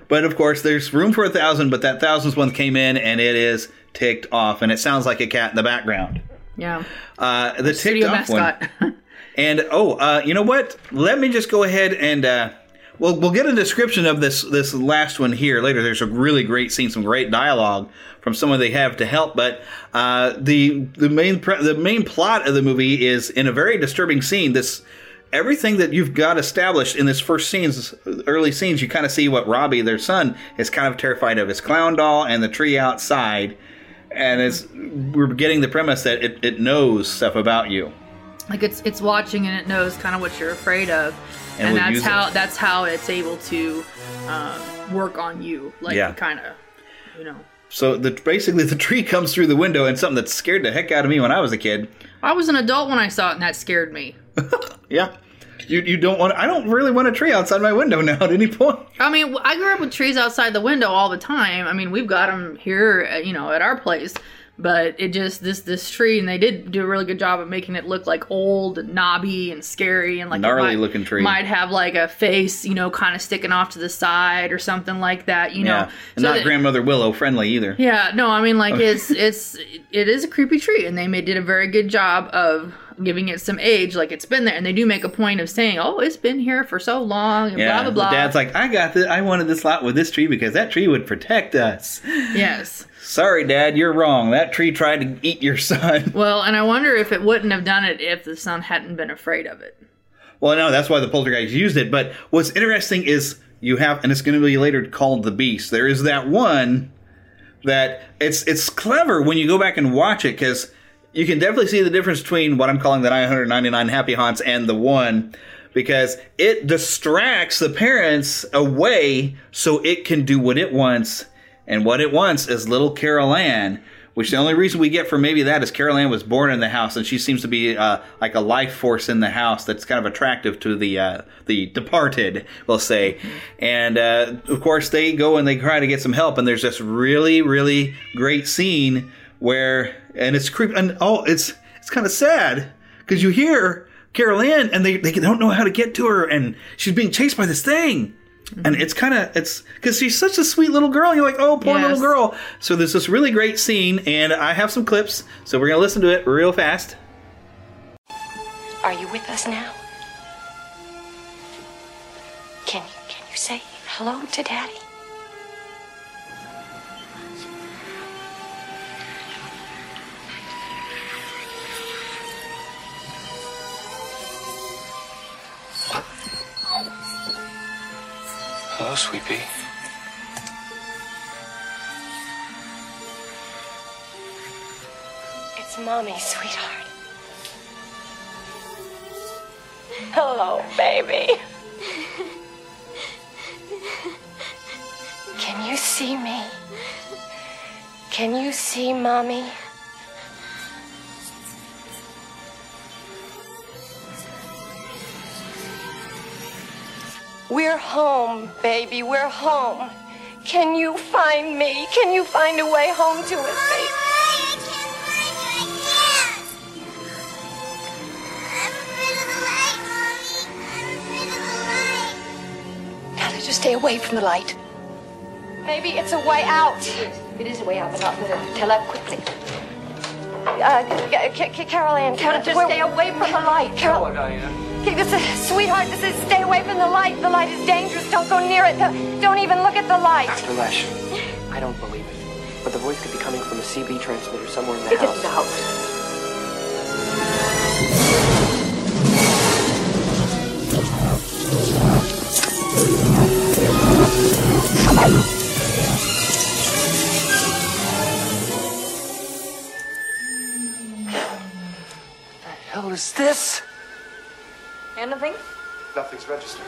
But of course, there's room for a thousand, but that thousandth one came in and it is ticked off, and it sounds like a cat in the background. yeah. Uh, the ticked Studio off mascot. one. [LAUGHS] And oh, uh, you know what? Let me just go ahead and uh, we'll we'll get a description of this this last one here later. There's a really great scene, some great dialogue from someone they have to help. But uh, the the main pre- the main plot of the movie is in a very disturbing scene. This everything that you've got established in this first scenes, early scenes, you kind of see what Robbie, their son, is kind of terrified of his clown doll and the tree outside. And it's we're getting the premise that it, it knows stuff about you. like it's it's watching and it knows kind of what you're afraid of, And and, that's how it. that's how it's able to um, work on you. Like Yeah. kind of, you know. So the basically the tree comes through the window and something that scared the heck out of me when I was a kid. I was an adult when I saw it, and that scared me. [LAUGHS] Yeah. You, you don't want I don't really want a tree outside my window now at any point. I mean, I grew up with trees outside the window all the time. I mean, we've got them here, uh, you know, at our place. But it just this this tree, and they did do a really good job of making it look like old, and knobby, and scary, and like Gnarly might- looking tree. Might have like a face, you know, kind of sticking off to the side or something like that. You know, yeah, and So not that- grandmother Willow friendly either. yeah, no, I mean like [LAUGHS] it's it's it is a creepy tree, and they made did a very good job of giving it some age, like it's been there, and they do make a point of saying, "Oh, it's been here for so long," and Yeah, blah blah blah. dad's like, I got this. I wanted this lot with this tree because that tree would protect us. yes. Sorry, Dad, you're wrong. That tree tried to eat your son. [LAUGHS] Well, and I wonder if it wouldn't have done it if the son hadn't been afraid of it. Well, no, that's why the poltergeist used it. But what's interesting is you have, and it's going to be later called the Beast. There is that one that it's it's clever when you go back and watch it because you can definitely see the difference between what I'm calling the 999 happy haunts and the one because it distracts the parents away so it can do what it wants, and what it wants is little Carol Ann. Which the only reason we get for maybe that is Carol Ann was born in the house, and she seems to be uh, like a life force in the house that's kind of attractive to the uh, the departed, we'll say. And uh, of course, they go and they try to get some help, and there's this really really great scene where, and it's creep, and oh, it's it's kind of sad because you hear Carol Ann, and they they don't know how to get to her, and she's being chased by this thing. And mm-hmm. it's kind of it's because she's such a sweet little girl. You're like, oh, poor Yes. little girl. So there's this really great scene, and I have some clips, so we're gonna listen to it real fast. Are you with us now? Can you can you say hello to Daddy? Pea. It's Mommy, sweetheart. Hello, baby. Can you see me? Can you see Mommy? We're home, baby. We're home. Can you find me? Can you find a way home to us, baby? I Can you again? Come the light for me, come the light. Now to just stay away from the light. Maybe it's a way out. It is a way out, but not better. Tell her quickly. Uh, Ca- Ca- Ca- Carol Ann, Carol, just stay away from the light. Carol, Okay, this is, sweetheart, this is stay away from the light. The light is dangerous. Don't go near it. Don't, don't even look at the light. Dr. Lesh, I don't believe it. But the voice could be coming from a CB transmitter somewhere in the It house. is the house. hell is this? Anything? Nothing's registered.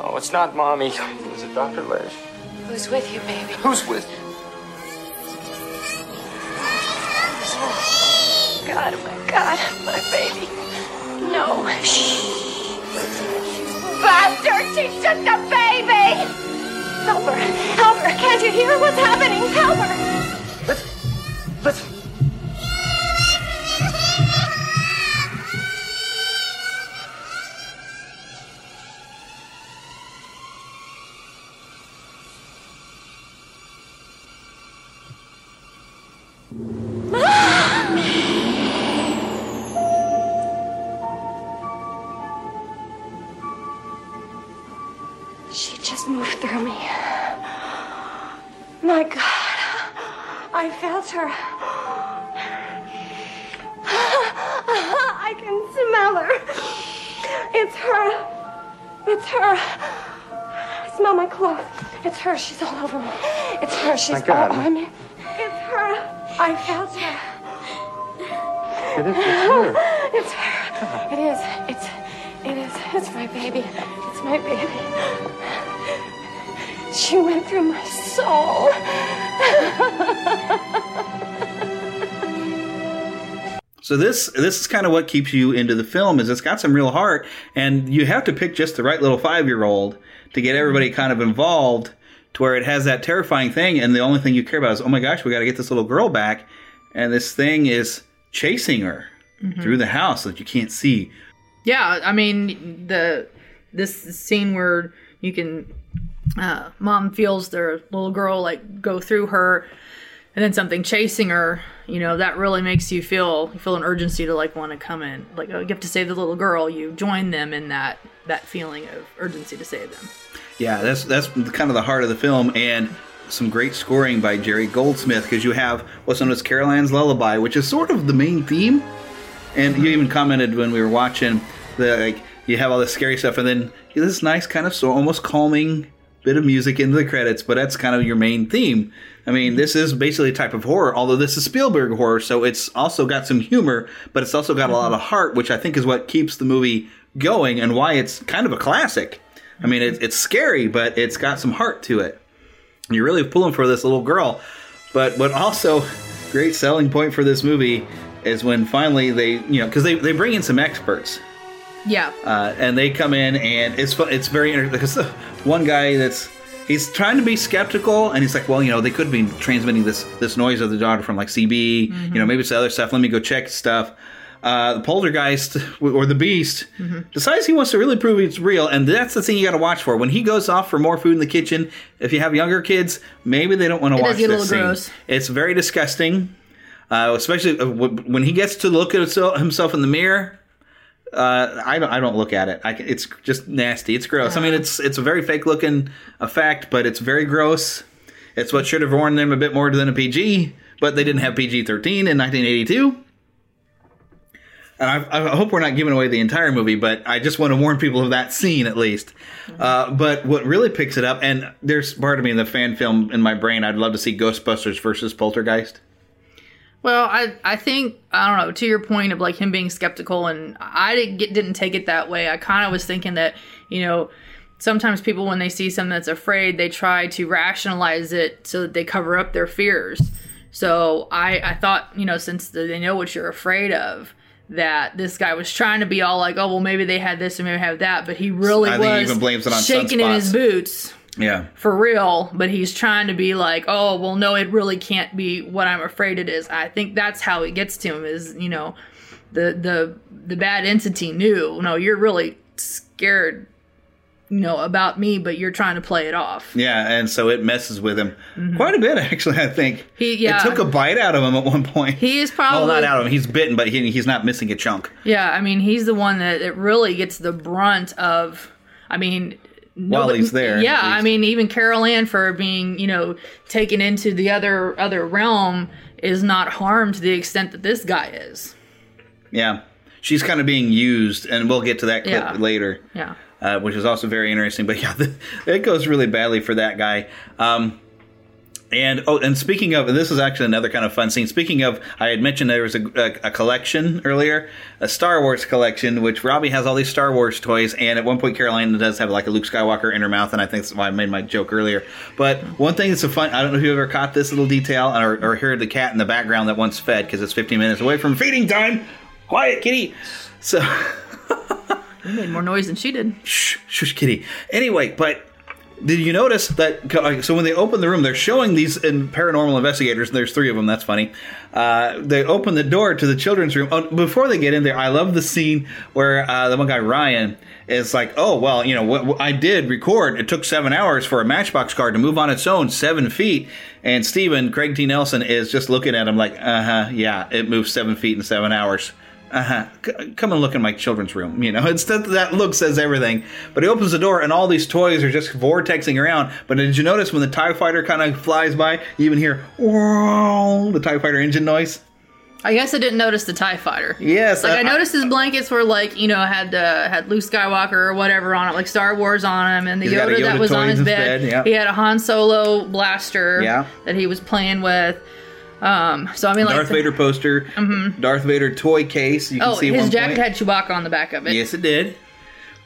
Oh, it's not mommy. Is it Dr. Lesh? Who's with you, baby? Who's with you? God, oh my God, my baby. No. Shh. Bastard, she took the baby! Help her, help her. Can't you hear what's happening? Help her. Listen. She her. I smell my clothes. It's her. She's all over me. It's her. She's My God. all on me. It's her. I felt her. It is, it's her. [LAUGHS] It's her. It is. It's. It is. It's my baby. It's my baby. She went through my soul. [LAUGHS] So this this is kind of what keeps you into the film is it's got some real heart and you have to pick just the right little 5-year-old to get everybody kind of involved to where it has that terrifying thing and the only thing you care about is oh my gosh, we got to get this little girl back and this thing is chasing her Mhm. through the house that you can't see. Yeah, I mean the this scene where you can uh, mom feels their little girl like go through her, and then something chasing her. You know that really makes you feel you feel an urgency to like want to come in. Like oh, you have to save the little girl. You join them in that that feeling of urgency to save them. Yeah, that's that's kind of the heart of the film, and some great scoring by Jerry Goldsmith because you have what's known as Carol Ann's Lullaby, which is sort of the main theme. And you even commented when we were watching that like you have all this scary stuff, and then this nice kind of so almost calming bit of music into the credits, but that's kind of your main theme. I mean, mm-hmm. this is basically a type of horror, although this is Spielberg horror, so it's also got some humor, but it's also got a lot mm-hmm. of heart, which I think is what keeps the movie going and why it's kind of a classic. I mean, it, mm-hmm. it's scary, but it's got some heart to it. You're really pulling for this little girl. But what also great selling point for this movie is when finally they, you know, because they, they bring in some experts Yeah. uh, and they come in and it's it's very interesting because one guy that's he's trying to be skeptical and he's like well you know they could be transmitting this this noise of the daughter from like cb you know maybe it's other stuff. Let me go check stuff. Uh, the poltergeist or the beast decides he wants to really prove it's real. And that's the thing you got to watch for. When he goes off for more food in the kitchen if you have younger kids maybe they don't want to watch this scene. gross. it's very disgusting. Uh, especially uh, when he gets to look at himself in the mirror uh, I don't. I don't look at it. I it's just nasty. It's gross. I mean, it's it's a very fake looking effect, but it's very gross. It's what should have warned them a bit more than a PG, but they didn't have PG thirteen in 1982. And I, I hope we're not giving away the entire movie, but I just want to warn people of that scene at least. Uh, but what really picks it up, and there's part of me in the fan film in my brain, I'd love to see Ghostbusters versus Poltergeist. Well, I I think I don't know. To your point of like him being skeptical, and I didn't get, didn't take it that way. I kind of was thinking that you know sometimes people when they see something that's afraid, they try to rationalize it so that they cover up their fears. So I I thought you know since they know what you're afraid of. That this guy was trying to be all like, oh well, maybe they had this or maybe have that, but he really I was even blames it on shaking in his boots Yeah. for real, but he's trying to be like, oh, well, no, it really can't be what I'm afraid it is. I think that's how it gets to him is, you know, the the the bad entity knew, no, you're really scared, you know, about me, but you're trying to play it off. Yeah, and so it messes with him quite a bit, actually. I think Mm-hmm. He- yeah. it took a bite out of him at one point. He is well, probably not out of him. He's bitten, but he, he's not missing a chunk. Yeah, I mean, he's the one that it really gets the brunt of. I mean, While he's there, Yeah, I mean, even Carol Ann for being, you know, taken into the other other realm is not harmed to the extent that this guy is. Yeah, she's kind of being used, and we'll get to that clip Yeah. later. Yeah. uh, which is also very interesting. But yeah, [LAUGHS] it goes really badly for that guy. Um, and oh, and speaking of, this is actually another kind of fun scene. Speaking of, I had mentioned there was a, a, a collection earlier, a Star Wars collection, which Robbie has all these Star Wars toys, and at one point Carol Ann does have like a Luke Skywalker in her mouth, and I think that's why I made my joke earlier. But one thing that's a fun, I don't know if you ever caught this little detail or, or heard the cat in the background that once fed because it's 15 minutes away from feeding time. Quiet, kitty. So. [LAUGHS] He made more noise than she did. Shh, shush, kitty. Anyway, but did you notice that? So when they open the room, they're showing these in paranormal investigators. And there's three of them. That's funny. Uh, they open the door to the children's room. Oh, before they get in there, I love the scene where uh, the one guy Ryan is like, "Oh well, you know what, what I did record. It took seven hours for a Matchbox car to move on its own seven feet." And Steven, Craig T. Nelson, is just looking at him like, "Uh huh, yeah, it moved seven feet in seven hours." Uh-huh C- come and look in my children's room you know [LAUGHS] it's that, that look says everything but he opens the door and all these toys are just vortexing around but did you notice when the tie fighter kind of flies by you even hear the tie fighter engine noise I guess I didn't notice the Tie Fighter. Yes, like I- I, noticed his blankets were like you know had uh, had Luke Skywalker or whatever on it, like Star Wars on him, and the He's got a Yoda, Yoda that was on his his bed. bed, yeah. He had a Han Solo blaster Yeah. that he was playing with. Um, so I mean, like darth the- vader poster Mhm. darth vader toy case you can oh, see his jacket point had Chewbacca on the back of it. yes it did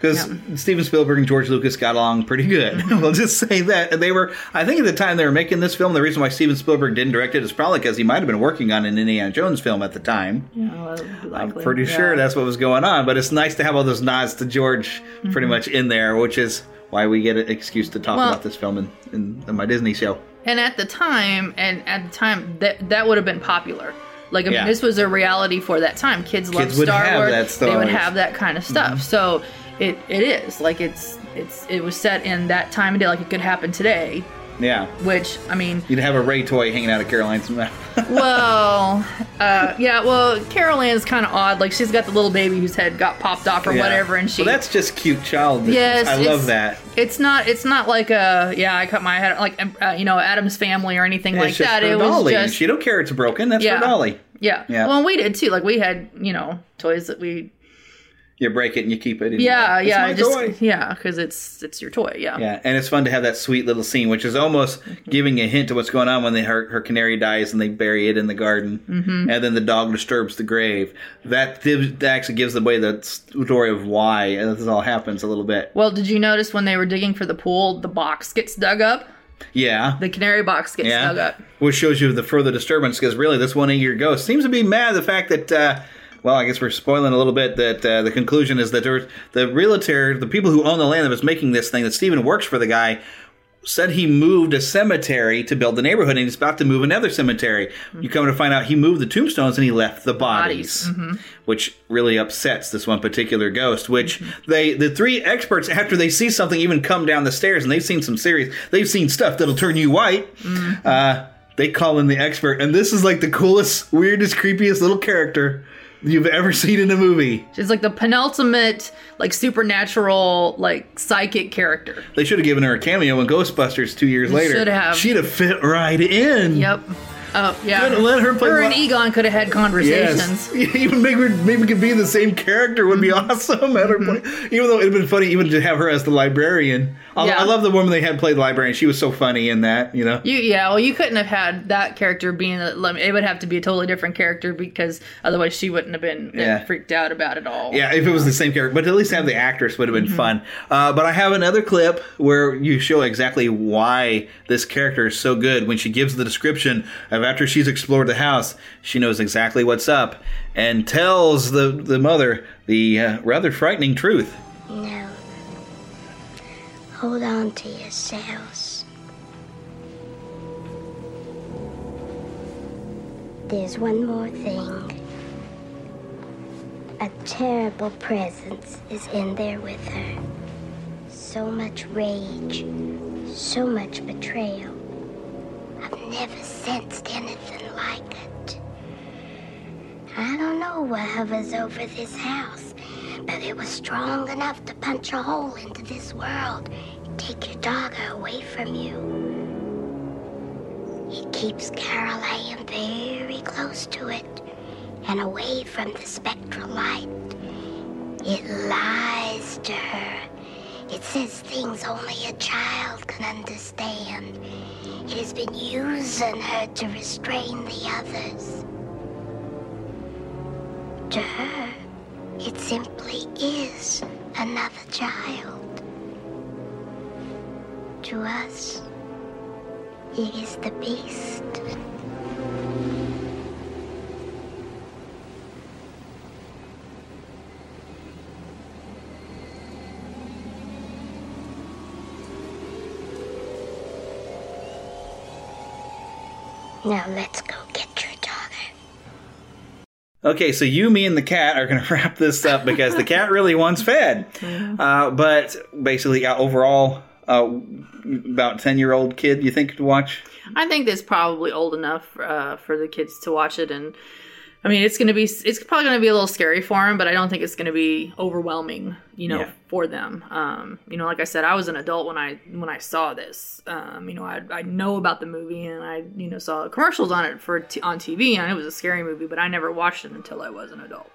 because Steven Spielberg and George Lucas got along pretty good. [LAUGHS] we'll just say that And they were. I think at the time they were making this film, the reason why Steven Spielberg didn't direct it is probably because he might have been working on an Indiana Jones film at the time. Yeah, I'm pretty Yeah. sure that's what was going on. But it's nice to have all those nods to George pretty Mhm. much in there, which is why we get an excuse to talk Well- about this film in, in, in my Disney show. And at the time, and at the time, that that would have been popular. Like I mean, Yeah. this was a reality for that time. Kids, loved would Star have Wars. that Star they would Wars. have that kind of stuff. Mhm. So it it is like it's it's it was set in that time of day. Like it could happen today. Yeah. Which I mean, You'd have a Ray toy hanging out of Carol Ann's mouth. [LAUGHS] well, uh, yeah. Well, Carol Ann's kind of odd. Like she's got the little baby whose head got popped off or Yeah. whatever, and she. Well, that's just cute child. Yes, I love that. It's not. It's not like a yeah. I cut my head like uh, you know Addams Family or anything like it's just that. It was dolly. just she don't care it's broken. That's Yeah. her dolly. yeah. Yeah. Well, we did too. Like we had you know toys that we You break it and you keep it. yeah it's yeah my just toy. yeah because it's it's your toy yeah. Yeah, and it's fun to have that sweet little scene, which is almost giving a hint to what's going on when they, her, her canary dies and they bury it in the garden, Mhm. and then the dog disturbs the grave. That, that actually gives away the story of why this all happens a little bit. Well, did you notice when they were digging for the pool, the box gets dug up? Yeah, The canary box gets yeah, dug up. which shows you the further disturbance because really this one eight-year ghost seems to be mad at the fact that. Uh, well, I guess we're spoiling a little bit. That uh, the conclusion is that there, the realtor, the people who own the land that was making this thing, that Stephen works for the guy, said he moved a cemetery to build the neighborhood and he's about to move another cemetery. You come to find out he moved the tombstones and he left the bodies, Mhm. which really upsets this one particular ghost. Which they, the three experts, after they see something, even come down the stairs and they've seen some serious, they've seen stuff that'll turn you white. Uh, they call in the expert, and this is like the coolest, weirdest, creepiest little character you've ever seen in a movie. She's like the penultimate, like supernatural, like psychic character. They should have given her a cameo in Ghostbusters two years They later. should have. She'd have fit right in. Yep. Oh yeah. Could've let her play Her and Egon could have had conversations. Yes. [LAUGHS] Even maybe maybe could be the same character would be Mm-hmm. awesome at her point. Even though it'd been funny even to have her as the librarian. I, Yeah. I love the woman they had play the librarian. She was so funny in that, you know. You yeah, well, you couldn't have had that character being. It would have to be a totally different character because otherwise she wouldn't have been Yeah. freaked out about it all. Yeah, if it was the same character, but at least have the actress would have been fun. Uh, but I have another clip where you show exactly why this character is so good. When she gives the description of after she's explored the house, she knows exactly what's up and tells the the mother the uh, rather frightening truth. No. Hold on to yourselves. There's one more thing. A terrible presence is in there with her. So much rage, so much betrayal. I've never sensed anything like it. I don't know what hovers over this house, but it was strong enough to punch a hole into this world, take your dogger away from you. It keeps Carol Ann very close to it and away from the spectral light. It lies to her. It says things only a child can understand. Has been using her to restrain the others. To her, it simply is another child. To us, it is the beast. Now let's go get your daughter. Okay, so you, me, and the cat are going [LAUGHS] to wrap this up because the cat really wants fed. Uh, but basically, uh, overall, uh, about ten year old kid, you think to watch? I think that's probably old enough uh, for the kids to watch it, and I mean, it's gonna be it's probably gonna be a little scary for them, but I don't think it's gonna be overwhelming, you know, Yeah. for them. Um, you know, like I said, I was an adult when I when I saw this. Um, you know, I I know about the movie, and I you know saw commercials on it for t- on TV, and it was a scary movie, but I never watched it until I was an adult.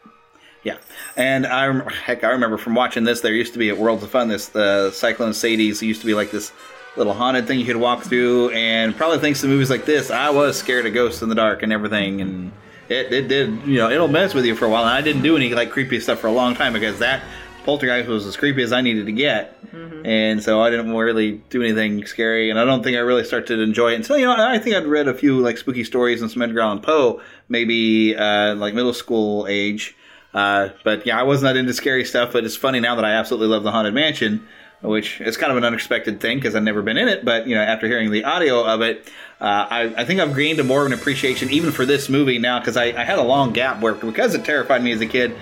Yeah, and I rem- heck, I remember from watching this. There used to be at Worlds of Fun this uh, Cyclone Sadie's used to be like this little haunted thing you could walk through, and probably thanks to movies like this, I was scared of ghosts in the dark and everything, and it, it did you know it'll mess with you for a while. And I didn't do any like creepy stuff for a long time because that Poltergeist was as creepy as I needed to get, and so I didn't really do anything scary. And I don't think I really started to enjoy it until you know I think I'd read a few like spooky stories and some Edgar Allan Poe, maybe uh, like middle school age. Uh, but yeah, I was not into scary stuff. But it's funny now that I absolutely love the Haunted Mansion, which is kind of an unexpected thing because I've never been in it. But you know, after hearing the audio of it, uh, I, I think I've gained a more of an appreciation even for this movie now because I, I had a long gap where because it terrified me as a kid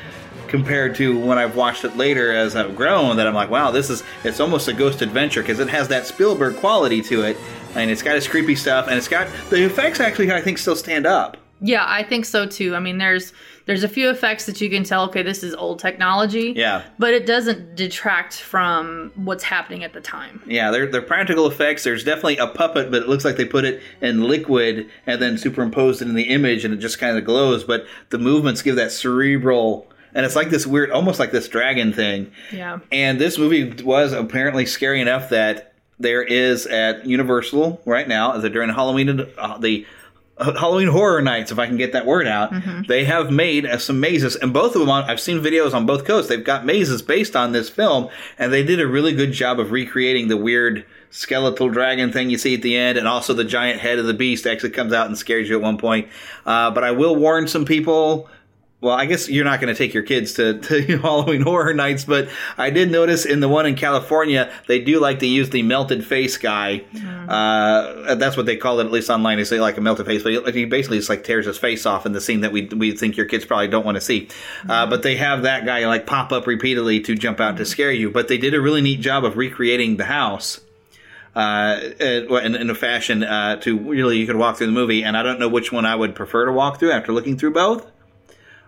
compared to when I've watched it later as I've grown that I'm like, wow, this is it's almost a ghost adventure because it has that Spielberg quality to it, and it's got its creepy stuff, and it's got the effects actually I think still stand up. Yeah, I think so too. I mean, there's there's a few effects that you can tell. Okay, this is old technology. Yeah. But it doesn't detract from what's happening at the time. Yeah, they're, they're practical effects. There's definitely a puppet, but it looks like they put it in liquid and then superimposed it in the image, and it just kind of glows. But the movements give that cerebral, and it's like this weird, almost like this dragon thing. Yeah. And this movie was apparently scary enough that there is at Universal right now, during Halloween, uh, the Halloween Horror Nights, if I can get that word out, Mhm. they have made uh, some mazes, and both of them. On, I've seen videos on both coasts. They've got mazes based on this film, and they did a really good job of recreating the weird skeletal dragon thing you see at the end, and also the giant head of the beast actually comes out and scares you at one point. Uh, but I will warn some people. Well, I guess you're not going to take your kids to, to [LAUGHS] Halloween Horror Nights, but I did notice in the one in California, they do like to use the melted face guy. Uh, that's what they call it, at least online. They say like a melted face, but he basically just like tears his face off in the scene that we we think your kids probably don't want to see. Uh, but they have that guy like pop up repeatedly to jump out to scare you. But they did a really neat job of recreating the house uh, in, in a fashion uh, to really you could walk through the movie. And I don't know which one I would prefer to walk through after looking through both.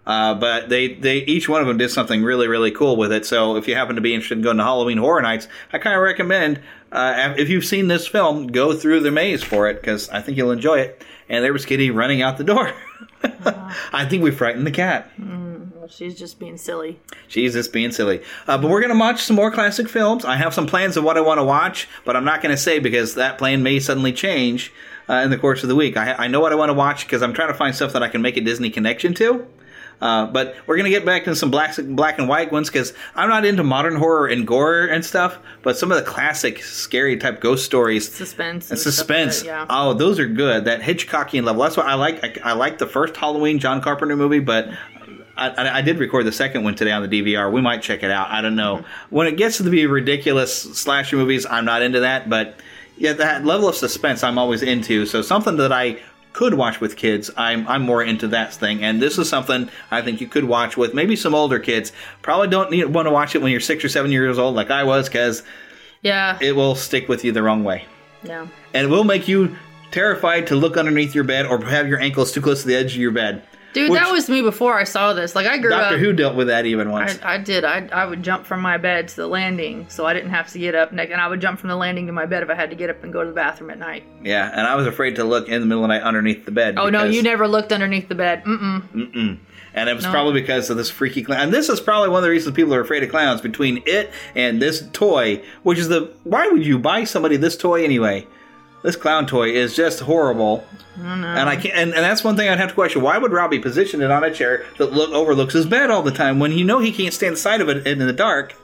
Uh, but they, they each one of them did something really really cool with it. So if you happen to be interested in going to Halloween Horror Nights, I kind of recommend uh, if you've seen this film, go through the maze for it because I think you'll enjoy it. And there was Kitty running out the door. [LAUGHS] I think we frightened the cat. Mm, well, she's just being silly. She's just being silly. Uh, but we're going to watch some more classic films. I have some plans of what I want to watch, but I'm not going to say because that plan may suddenly change uh, in the course of the week. I, I know what I want to watch because I'm trying to find stuff that I can make a Disney connection to. Uh, but we're gonna get back to some black black and white ones because I'm not into modern horror and gore and stuff. But some of the classic scary type ghost stories, Suspense. and stuff like suspense. that, yeah. Oh, those are good. That Hitchcockian level. That's what I like. I, I like the first Halloween John Carpenter movie, but. I, I did record the second one today on the DVR. We might check it out. I don't know. When it gets to the be ridiculous slasher movies, I'm not into that. But yeah, that level of suspense I'm always into. So something that I could watch with kids, I'm I'm more into that thing. And this is something I think you could watch with maybe some older kids. Probably don't need, want to watch it when you're six or seven years old, like I was, because Yeah. it will stick with you the wrong way, Yeah. and it will make you terrified to look underneath your bed or have your ankles too close to the edge of your bed. Dude, Which that was me before I saw this. Like I grew Doctor up. Doctor Who dealt with that even once. I, I did. I, I would jump from my bed to the landing, so I didn't have to get up. And I would jump from the landing to my bed if I had to get up and go to the bathroom at night. yeah, and I was afraid to look in the middle of the night underneath the bed. Oh no, you never looked underneath the bed. Mm-mm. Mm-mm. And it was No. probably because of this freaky clown. And this is probably one of the reasons people are afraid of clowns between it and this toy, which is the why would you buy somebody this toy anyway? This clown toy is just horrible. And I can't and, and that's one thing I'd have to question. Why would Robbie position it on a chair that look overlooks his bed all the time when you know he can't stand the side of it in the dark?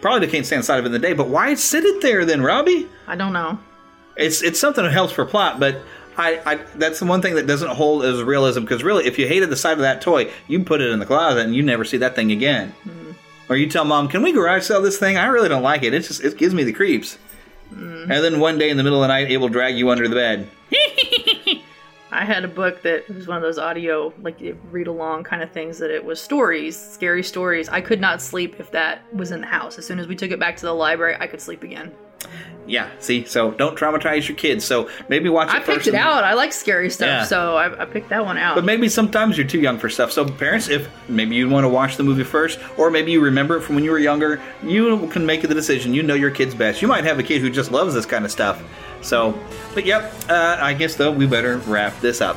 Probably can't stand the side of it in the day, but why sit it there then, Robbie? I don't know. It's it's something that helps for plot, but I, I that's the one thing that doesn't hold as realism because really, if you hated the side of that toy, you put it in the closet and you never see that thing again. Hmm. Or you tell mom, "Can we garage sell this thing? I really don't like it. It just it gives me the creeps." Mm-hmm. And then one day in the middle of the night, it will drag you under the bed. [LAUGHS] I had a book that was one of those audio, like read along kind of things. That it was stories, scary stories. I could not sleep if that was in the house. As soon as we took it back to the library, I could sleep again. Yeah, see, so don't traumatize your kids. So maybe watch it I picked it out. I like scary stuff, Yeah. so I, I picked that one out. But maybe sometimes you're too young for stuff. So parents, if maybe you want to watch the movie first, or maybe you remember it from when you were younger, you can make the decision. You know your kid's best. You might have a kid who just loves this kind of stuff. So, but yep, uh, I guess though we better wrap this up.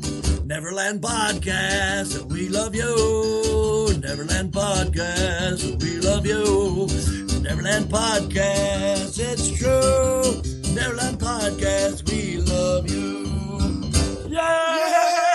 Neverland Podcast, we love you. Neverland Podcast, we love you. Neverland Podcast, it's true. Neverland Podcast, we love you. Yeah! yeah!